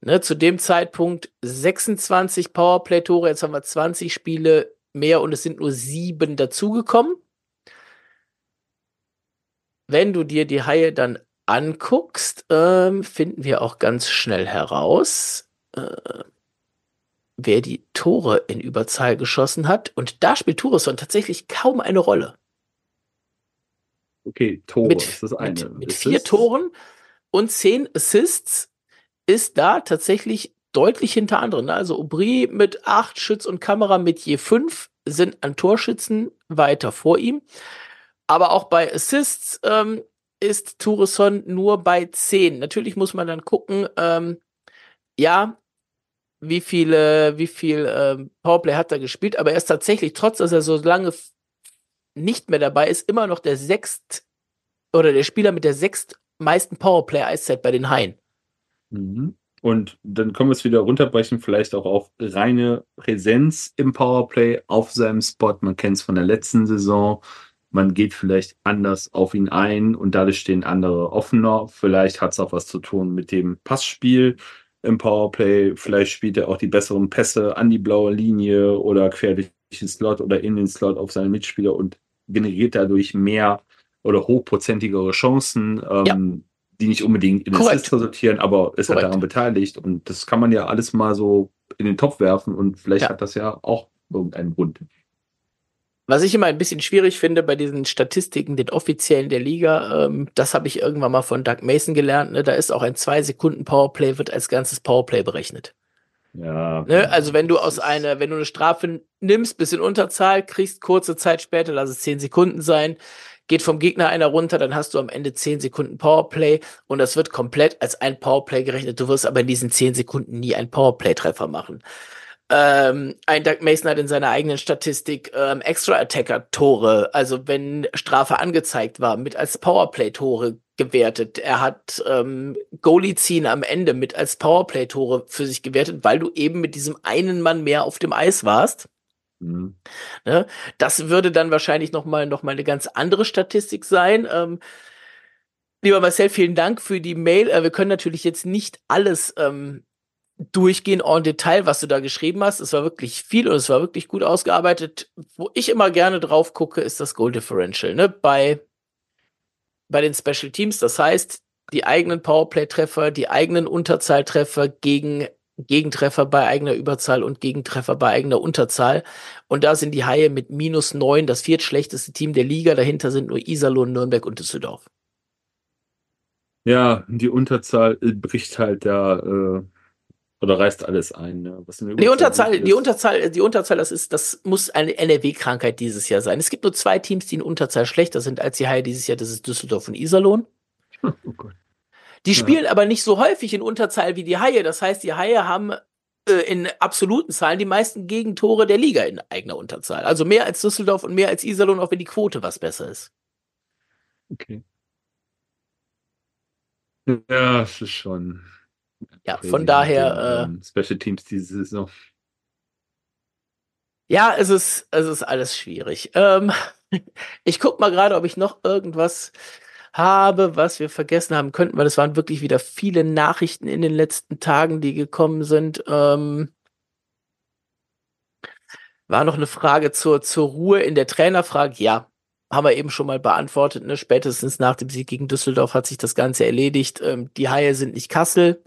Ne, zu dem Zeitpunkt 26 Powerplay-Tore, jetzt haben wir 20 Spiele mehr und es sind nur sieben dazugekommen wenn du dir die Haie dann anguckst, ähm, finden wir auch ganz schnell heraus, äh, wer die Tore in Überzahl geschossen hat. Und da spielt Turesson tatsächlich kaum eine Rolle. Okay, Tore mit, ist das eine. Mit, mit vier Toren und zehn Assists ist da tatsächlich deutlich hinter anderen. Also Aubry mit acht Schütz und Kamera mit je fünf sind an Torschützen weiter vor ihm. Aber auch bei Assists ähm, ist Tourisson nur bei 10. Natürlich muss man dann gucken, ähm, ja, wie viele, wie viel ähm, Powerplay hat er gespielt, aber er ist tatsächlich, trotz dass er so lange nicht mehr dabei ist, immer noch der sechst oder der Spieler mit der sechst meisten Powerplay-Eiszeit bei den Haien. Mhm. Und dann können wir es wieder runterbrechen, vielleicht auch auf reine Präsenz im Powerplay auf seinem Spot. Man kennt es von der letzten Saison man geht vielleicht anders auf ihn ein und dadurch stehen andere offener. Vielleicht hat es auch was zu tun mit dem Passspiel im Powerplay. Vielleicht spielt er auch die besseren Pässe an die blaue Linie oder quer durch den Slot oder in den Slot auf seinen Mitspieler und generiert dadurch mehr oder hochprozentigere Chancen, ähm, ja. die nicht unbedingt in Assist resultieren, aber ist halt daran beteiligt. Und das kann man ja alles mal so in den Topf werfen und vielleicht ja. hat das ja auch irgendeinen Grund. Was ich immer ein bisschen schwierig finde bei diesen Statistiken, den offiziellen der Liga, ähm, das habe ich irgendwann mal von Doug Mason gelernt, ne? da ist auch ein zwei Sekunden Powerplay, wird als ganzes Powerplay berechnet. Ja. Ne? Also wenn du aus einer, wenn du eine Strafe nimmst, bis in Unterzahl, kriegst kurze Zeit später, lass es zehn Sekunden sein, geht vom Gegner einer runter, dann hast du am Ende zehn Sekunden Powerplay und das wird komplett als ein Powerplay gerechnet. Du wirst aber in diesen zehn Sekunden nie einen Powerplay-Treffer machen. Ähm, ein Doug Mason hat in seiner eigenen Statistik ähm, Extra-Attacker-Tore, also wenn Strafe angezeigt war, mit als Powerplay-Tore gewertet. Er hat ähm, Goalie-Ziehen am Ende mit als Powerplay-Tore für sich gewertet, weil du eben mit diesem einen Mann mehr auf dem Eis warst. Mhm. Ne? Das würde dann wahrscheinlich noch mal, noch mal eine ganz andere Statistik sein. Ähm, lieber Marcel, vielen Dank für die Mail. Äh, wir können natürlich jetzt nicht alles ähm, durchgehen en Detail, was du da geschrieben hast. Es war wirklich viel und es war wirklich gut ausgearbeitet. Wo ich immer gerne drauf gucke, ist das Goal Differential, ne? Bei, bei den Special Teams. Das heißt, die eigenen Powerplay-Treffer, die eigenen Unterzahltreffer gegen Gegentreffer bei eigener Überzahl und Gegentreffer bei eigener Unterzahl. Und da sind die Haie mit minus neun das viertschlechteste Team der Liga. Dahinter sind nur Iserlohn, Nürnberg und Düsseldorf. Ja, die Unterzahl bricht halt da äh, oder reißt alles ein. Ne? Was die Unterzahl, die Unterzahl, die Unterzahl, das ist, das muss eine NRW-Krankheit dieses Jahr sein. Es gibt nur zwei Teams, die in Unterzahl schlechter sind als die Haie dieses Jahr. Das ist Düsseldorf und Iserlohn. Oh Gott. Die spielen ja. aber nicht so häufig in Unterzahl wie die Haie. Das heißt, die Haie haben äh, in absoluten Zahlen die meisten Gegentore der Liga in eigener Unterzahl. Also mehr als Düsseldorf und mehr als Iserlohn, auch wenn die Quote was besser ist. Okay. Ja, es ist schon. Ja, von daher. Den, äh, Special Teams diese Saison. Ja, es ist, es ist alles schwierig. Ähm, ich guck mal gerade, ob ich noch irgendwas habe, was wir vergessen haben könnten, weil es waren wirklich wieder viele Nachrichten in den letzten Tagen, die gekommen sind. Ähm, war noch eine Frage zur, zur Ruhe in der Trainerfrage. Ja, haben wir eben schon mal beantwortet. Ne? Spätestens nach dem Sieg gegen Düsseldorf hat sich das Ganze erledigt. Ähm, die Haie sind nicht Kassel.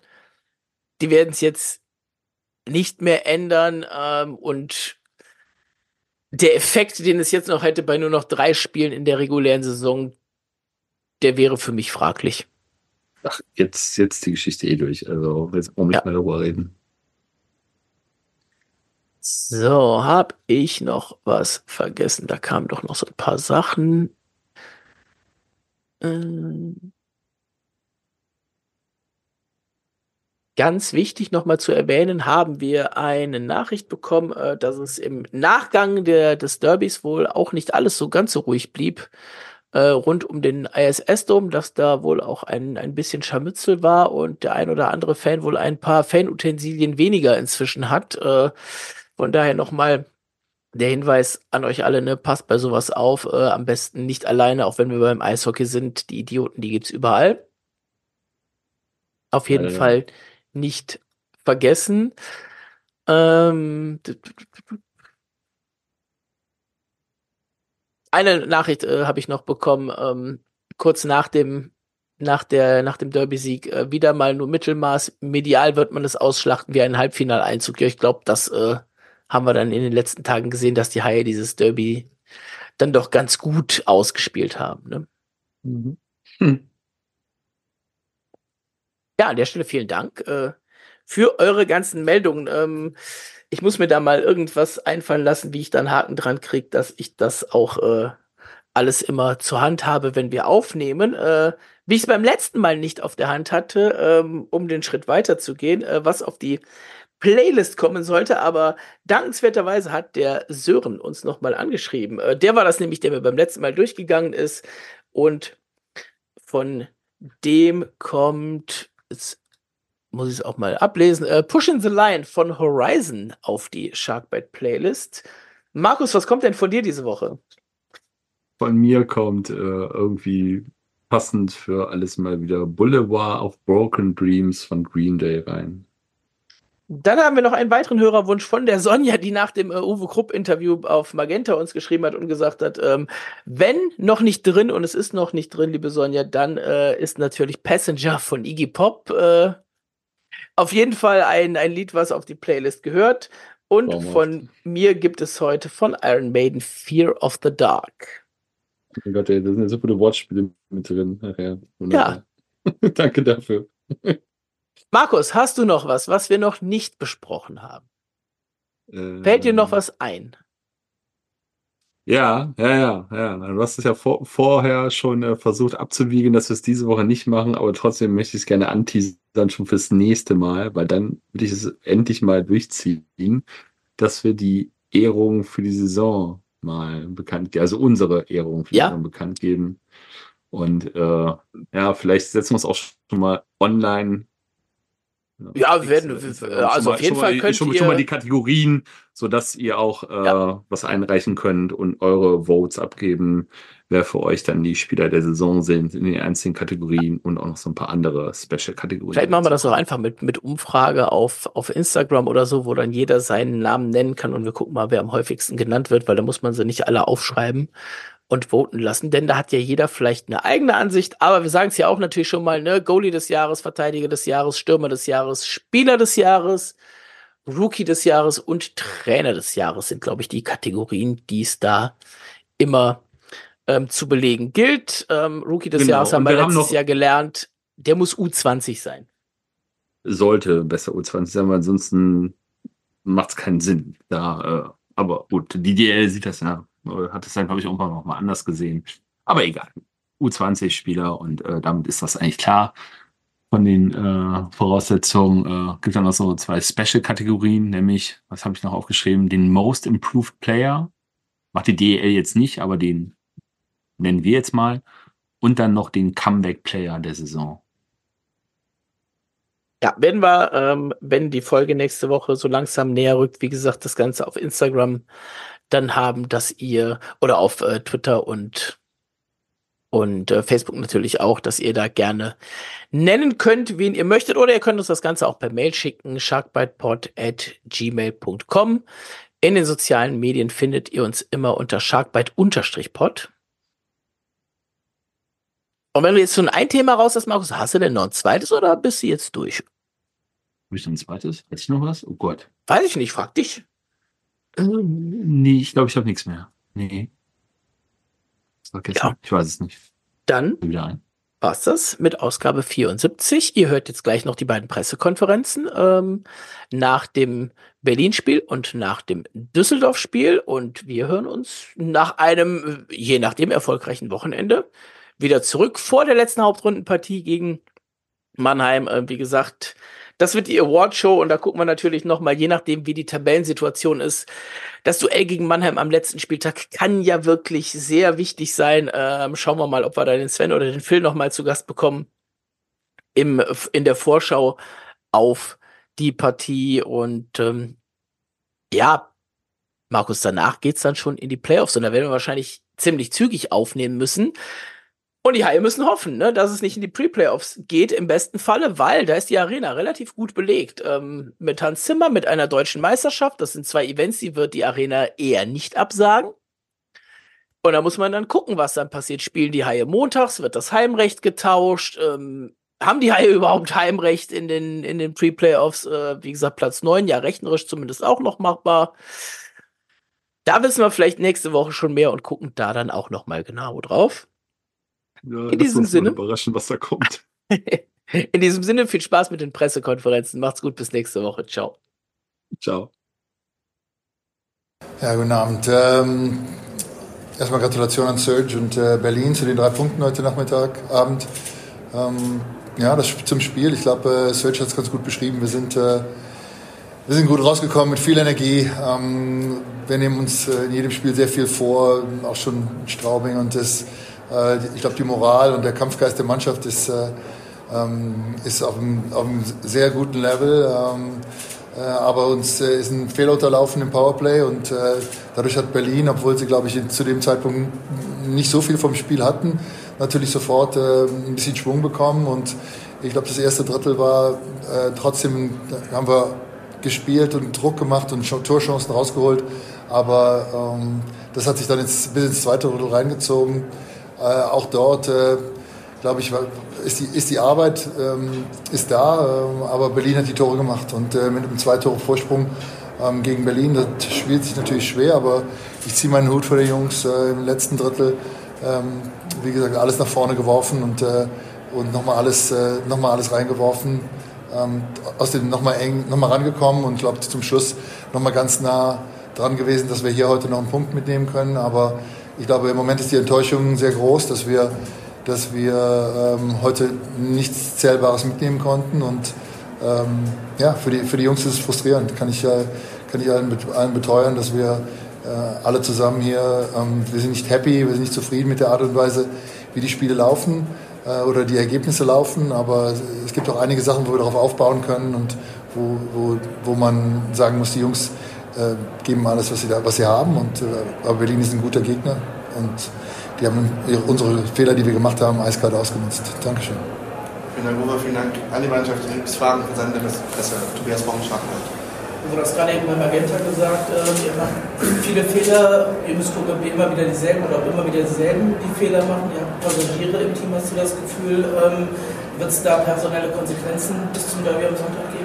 Die werden es jetzt nicht mehr ändern. Ähm, und der Effekt, den es jetzt noch hätte bei nur noch drei Spielen in der regulären Saison, der wäre für mich fraglich. Ach, jetzt, jetzt die Geschichte eh durch. Also, jetzt brauchen wir nicht ja. mehr darüber reden. So, hab ich noch was vergessen? Da kamen doch noch so ein paar Sachen. Ähm Ganz wichtig nochmal zu erwähnen, haben wir eine Nachricht bekommen, äh, dass es im Nachgang der, des Derbys wohl auch nicht alles so ganz so ruhig blieb äh, rund um den ISS-Dom, dass da wohl auch ein, ein bisschen Scharmützel war und der ein oder andere Fan wohl ein paar Fanutensilien weniger inzwischen hat. Äh, von daher nochmal der Hinweis an euch alle, ne, passt bei sowas auf, äh, am besten nicht alleine, auch wenn wir beim Eishockey sind, die Idioten, die gibt's überall. Auf jeden ja, Fall nicht vergessen. Ähm, eine Nachricht äh, habe ich noch bekommen, ähm, kurz nach dem nach nach dem Derby-Sieg äh, wieder mal nur Mittelmaß. Medial wird man es ausschlachten wie ein Halbfinaleinzug. Ja, ich glaube, das äh, haben wir dann in den letzten Tagen gesehen, dass die Haie dieses Derby dann doch ganz gut ausgespielt haben. Ne? Mhm. Hm. Ja, an der Stelle vielen Dank äh, für eure ganzen Meldungen. Ähm, ich muss mir da mal irgendwas einfallen lassen, wie ich dann Haken dran kriege, dass ich das auch äh, alles immer zur Hand habe, wenn wir aufnehmen. Äh, wie ich es beim letzten Mal nicht auf der Hand hatte, ähm, um den Schritt weiterzugehen, äh, was auf die Playlist kommen sollte, aber dankenswerterweise hat der Sören uns nochmal angeschrieben. Äh, der war das nämlich, der mir beim letzten Mal durchgegangen ist und von dem kommt, jetzt muss ich es auch mal ablesen, äh, Pushing the Line von Horizon auf die Sharkbite Playlist. Markus, was kommt denn von dir diese Woche? Von mir kommt äh, irgendwie passend für alles mal wieder Boulevard of Broken Dreams von Green Day rein. Dann haben wir noch einen weiteren Hörerwunsch von der Sonja, die nach dem äh, Uwe Krupp-Interview auf Magenta uns geschrieben hat und gesagt hat, ähm, wenn noch nicht drin, und es ist noch nicht drin, liebe Sonja, dann äh, ist natürlich Passenger von Iggy Pop äh, auf jeden Fall ein, ein Lied, was auf die Playlist gehört. Und Warum von mir gibt es heute von Iron Maiden Fear of the Dark. Oh mein Gott, ey, da sind ja so viele Wortspiele mit drin. Ja. ja. Danke dafür. Markus, hast du noch was, was wir noch nicht besprochen haben? Ähm, Fällt dir noch was ein? Ja, ja, ja, ja. Du hast es ja vor, vorher schon äh, versucht abzuwiegen, dass wir es diese Woche nicht machen, aber trotzdem möchte ich es gerne anteasern schon fürs nächste Mal, weil dann würde ich es endlich mal durchziehen, dass wir die Ehrung für die Saison mal bekannt geben, also unsere Ehrung für die ja. Saison bekannt geben. Und äh, ja, vielleicht setzen wir es auch schon mal online ja, wir werden, also, also auf jeden Fall mal, könnt schon, ihr... Schon mal die Kategorien, sodass ihr auch äh, ja. was einreichen könnt und eure Votes abgeben, wer für euch dann die Spieler der Saison sind in den einzelnen Kategorien und auch noch so ein paar andere Special-Kategorien. Vielleicht machen wir das auch einfach mit, mit Umfrage auf, auf Instagram oder so, wo dann jeder seinen Namen nennen kann und wir gucken mal, wer am häufigsten genannt wird, weil da muss man sie nicht alle aufschreiben. Und voten lassen, denn da hat ja jeder vielleicht eine eigene Ansicht, aber wir sagen es ja auch natürlich schon mal, ne, Goalie des Jahres, Verteidiger des Jahres, Stürmer des Jahres, Spieler des Jahres, Rookie des Jahres und Trainer des Jahres sind, glaube ich, die Kategorien, die es da immer ähm, zu belegen gilt. Ähm, Rookie des genau. Jahres haben wir, wir letztes haben Jahr gelernt, der muss U20 sein. Sollte besser U20 sein, weil ansonsten macht es keinen Sinn. Da, äh, aber gut, die DL sieht das ja, hat es dann, glaube ich, irgendwann noch mal anders gesehen. Aber egal. U20-Spieler und äh, damit ist das eigentlich klar. Von den äh, Voraussetzungen äh, gibt dann noch so zwei Special-Kategorien, nämlich, was habe ich noch aufgeschrieben, den Most Improved Player. Macht die DEL jetzt nicht, aber den nennen wir jetzt mal. Und dann noch den Comeback Player der Saison. Ja, werden wir, ähm, wenn die Folge nächste Woche so langsam näher rückt, wie gesagt, das Ganze auf Instagram dann haben, dass ihr oder auf äh, Twitter und und äh, Facebook natürlich auch, dass ihr da gerne nennen könnt, wen ihr möchtet, oder ihr könnt uns das Ganze auch per Mail schicken, sharkbitepod at gmail.com. In den sozialen Medien findet ihr uns immer unter sharkbite-pod. Und wenn du jetzt schon ein Thema raus hast, Markus, hast du denn noch ein zweites oder bist du jetzt durch? Habe ich noch ein zweites? Weiß ich noch was? Oh Gott. Weiß ich nicht, frag dich. Ähm, nee, ich glaube, ich habe nichts mehr. Nee. Ja. Ich weiß es nicht. Dann war's das mit Ausgabe 74. Ihr hört jetzt gleich noch die beiden Pressekonferenzen ähm, nach dem Berlin-Spiel und nach dem Düsseldorf-Spiel. Und wir hören uns nach einem, je nachdem, erfolgreichen Wochenende wieder zurück vor der letzten Hauptrundenpartie gegen Mannheim. Äh, wie gesagt, das wird die Awardshow und da gucken wir natürlich nochmal, je nachdem, wie die Tabellensituation ist. Das Duell gegen Mannheim am letzten Spieltag kann ja wirklich sehr wichtig sein. Ähm, schauen wir mal, ob wir da den Sven oder den Phil nochmal zu Gast bekommen im, in der Vorschau auf die Partie und ähm, ja, Markus, danach geht's dann schon in die Playoffs und da werden wir wahrscheinlich ziemlich zügig aufnehmen müssen. Und die Haie müssen hoffen, ne, dass es nicht in die Pre-Playoffs geht, im besten Falle, weil da ist die Arena relativ gut belegt. Ähm, mit Hans Zimmer, mit einer deutschen Meisterschaft, das sind zwei Events, die wird die Arena eher nicht absagen. Und da muss man dann gucken, was dann passiert. Spielen die Haie montags, wird das Heimrecht getauscht? Ähm, haben die Haie überhaupt Heimrecht in den, in den Pre-Playoffs? Äh, wie gesagt, Platz neun, ja, rechnerisch zumindest auch noch machbar. Da wissen wir vielleicht nächste Woche schon mehr und gucken da dann auch noch mal genau drauf. Ja, in diesem Sinne. Überraschen, was da kommt. in diesem Sinne, viel Spaß mit den Pressekonferenzen. Macht's gut, bis nächste Woche. Ciao. Ciao. Ja, guten Abend. Ähm, erstmal Gratulation an Serge und äh, Berlin zu den drei Punkten heute Nachmittag, Abend. Ähm, ja, das zum Spiel. Ich glaube, äh, Serge hat es ganz gut beschrieben. Wir sind, äh, wir sind gut rausgekommen mit viel Energie. Ähm, wir nehmen uns äh, in jedem Spiel sehr viel vor, auch schon Straubing und das ich glaube, die Moral und der Kampfgeist der Mannschaft ist, äh, ähm, ist auf einem, auf einem sehr guten Level. Ähm, äh, aber uns ist ein Fehler unterlaufen im Powerplay und dadurch hat Berlin, obwohl sie, glaube ich, zu dem Zeitpunkt nicht so viel vom Spiel hatten, natürlich sofort ein bisschen Schwung bekommen und ich glaube, das erste Drittel war trotzdem, haben wir gespielt und Druck gemacht und Torchancen rausgeholt, aber ähm, das hat sich dann ins, bis ins zweite Drittel reingezogen. Äh, auch dort, äh, glaube ich, ist die, ist die Arbeit ähm, ist da, äh, aber Berlin hat die Tore gemacht und äh, mit einem zwei Tore Vorsprung ähm, gegen Berlin, das spielt sich natürlich schwer, aber ich ziehe meinen Hut vor den Jungs im letzten Drittel. Ähm, wie gesagt, alles nach vorne geworfen und, und nochmal alles, noch alles reingeworfen. Ähm, aus dem nochmal eng, nochmal rangekommen und glaube zum Schluss nochmal ganz nah dran gewesen, dass wir hier heute noch einen Punkt mitnehmen können. Aber ich glaube, im Moment ist die Enttäuschung sehr groß, dass wir, dass wir ähm, heute nichts Zählbares mitnehmen konnten. Und ähm, ja, für die, für die Jungs ist es frustrierend. Kann ich, kann ich allen, allen beteuern, dass wir äh, alle zusammen hier, ähm, wir sind nicht happy, wir sind nicht zufrieden mit der Art und Weise, wie die Spiele laufen äh, oder die Ergebnisse laufen. Aber es gibt auch einige Sachen, wo wir darauf aufbauen können und wo, wo, wo man sagen muss, die Jungs geben alles, was sie, da, was sie haben. Und, äh, aber Berlin ist ein guter Gegner und die haben unsere Fehler, die wir gemacht haben, eiskalt ausgenutzt. Dankeschön. Vielen Dank, Uwe. Vielen Dank an die Mannschaft. Gibt es Fragen von Seiten der Presse? Tobias Baumschlag. Du hast gerade eben beim Magenta gesagt, äh, ihr macht viele Fehler, ihr müsst gucken, ob ihr immer wieder dieselben oder ob immer wieder dieselben die Fehler machen. Ihr habt Passagiere im Team, hast du das Gefühl, ähm, wird es da personelle Konsequenzen bis zum Derby am Sonntag geben?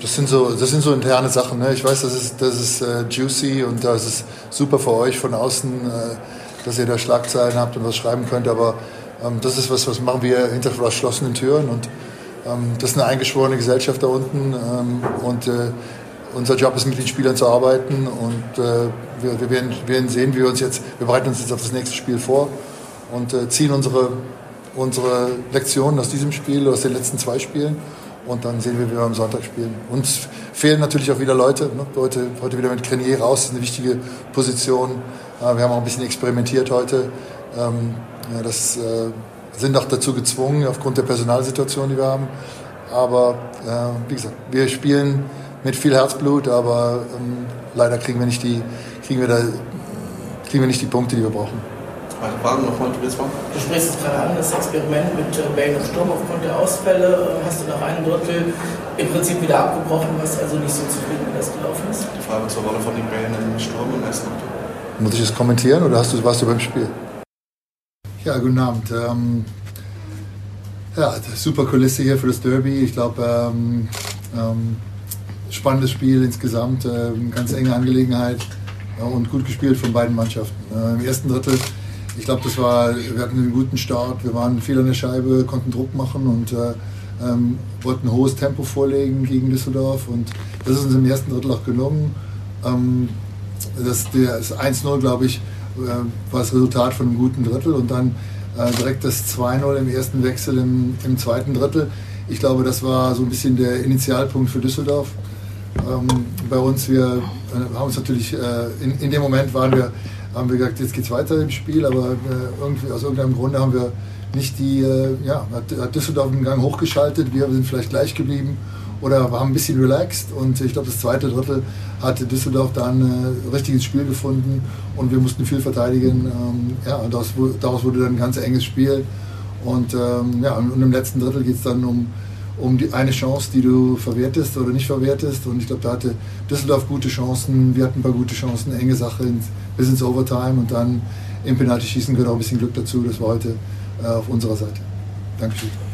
Das sind so, das sind so interne Sachen. Ne? Ich weiß, das ist, das ist äh, juicy und das ist super für euch von außen, äh, dass ihr da Schlagzeilen habt und was schreiben könnt. Aber ähm, das ist was, was machen wir hinter verschlossenen Türen und ähm, das ist eine eingeschworene Gesellschaft da unten ähm, und äh, unser Job ist mit den Spielern zu arbeiten und äh, wir, wir, werden, werden, sehen, wie wir uns jetzt, wir bereiten uns jetzt auf das nächste Spiel vor und äh, ziehen unsere, unsere Lektionen aus diesem Spiel, aus den letzten zwei Spielen und dann sehen wir, wie wir am Sonntag spielen. Uns fehlen natürlich auch wieder Leute, ne? Leute heute wieder mit Grenier raus, das ist eine wichtige Position. Äh, wir haben auch ein bisschen experimentiert heute. Ähm, ja, das äh, sind auch dazu gezwungen, aufgrund der Personalsituation, die wir haben. Aber äh, wie gesagt, wir spielen mit viel Herzblut, aber ähm, leider kriegen wir, nicht die, kriegen, wir da, kriegen wir nicht die Punkte, die wir brauchen. Weitere Fragen nochmal, Tobias Frank? Du sprichst es gerade an, das Experiment mit äh, Bale und Sturm aufgrund der Ausfälle. Äh, hast du nach einem Drittel im Prinzip wieder abgebrochen, was also nicht so zufrieden, wie das gelaufen ist? Die Frage zur Rolle von den Bällen im Sturm im ersten Drittel. Muss ich das kommentieren oder hast du, warst du beim Spiel? Ja, guten Abend. Ähm, ja, super Kulisse hier für das Derby. Ich glaube, ähm, ähm, spannendes Spiel insgesamt, äh, ganz enge Angelegenheit ja, und gut gespielt von beiden Mannschaften. Äh, Im ersten Drittel, ich glaube, das war, wir hatten einen guten Start, wir waren viel an der Scheibe, konnten Druck machen und äh, ähm, wollten ein hohes Tempo vorlegen gegen Düsseldorf und das ist uns im ersten Drittel auch gelungen. Ähm, das, das 1-0, glaube ich, äh, war das Resultat von einem guten Drittel und dann äh, direkt das 2-0 im ersten Wechsel im, im, zweiten Drittel. Ich glaube, das war so ein bisschen der Initialpunkt für Düsseldorf. Ähm, bei uns, wir äh, haben uns natürlich, in, in dem Moment waren wir, haben wir gesagt, jetzt geht es weiter im Spiel, aber irgendwie, aus irgendeinem Grunde haben wir nicht die, ja, hat Düsseldorf den Gang hochgeschaltet, wir sind vielleicht gleich geblieben oder waren ein bisschen relaxed. Und ich glaube, das zweite Drittel hatte Düsseldorf dann ein äh, richtiges Spiel gefunden und wir mussten viel verteidigen. Ähm, ja, und daraus, daraus, wurde dann ein ganz enges Spiel. Und, ähm, ja, und im letzten Drittel geht es dann um, um die eine Chance, die du verwertest oder nicht verwertest. Und ich glaube, da hatte Düsseldorf gute Chancen, wir hatten ein paar gute Chancen, enge Sache bis ins Overtime und dann im Penalty schießen gehört auch ein bisschen Glück dazu. Das war heute äh, auf unserer Seite. Dankeschön.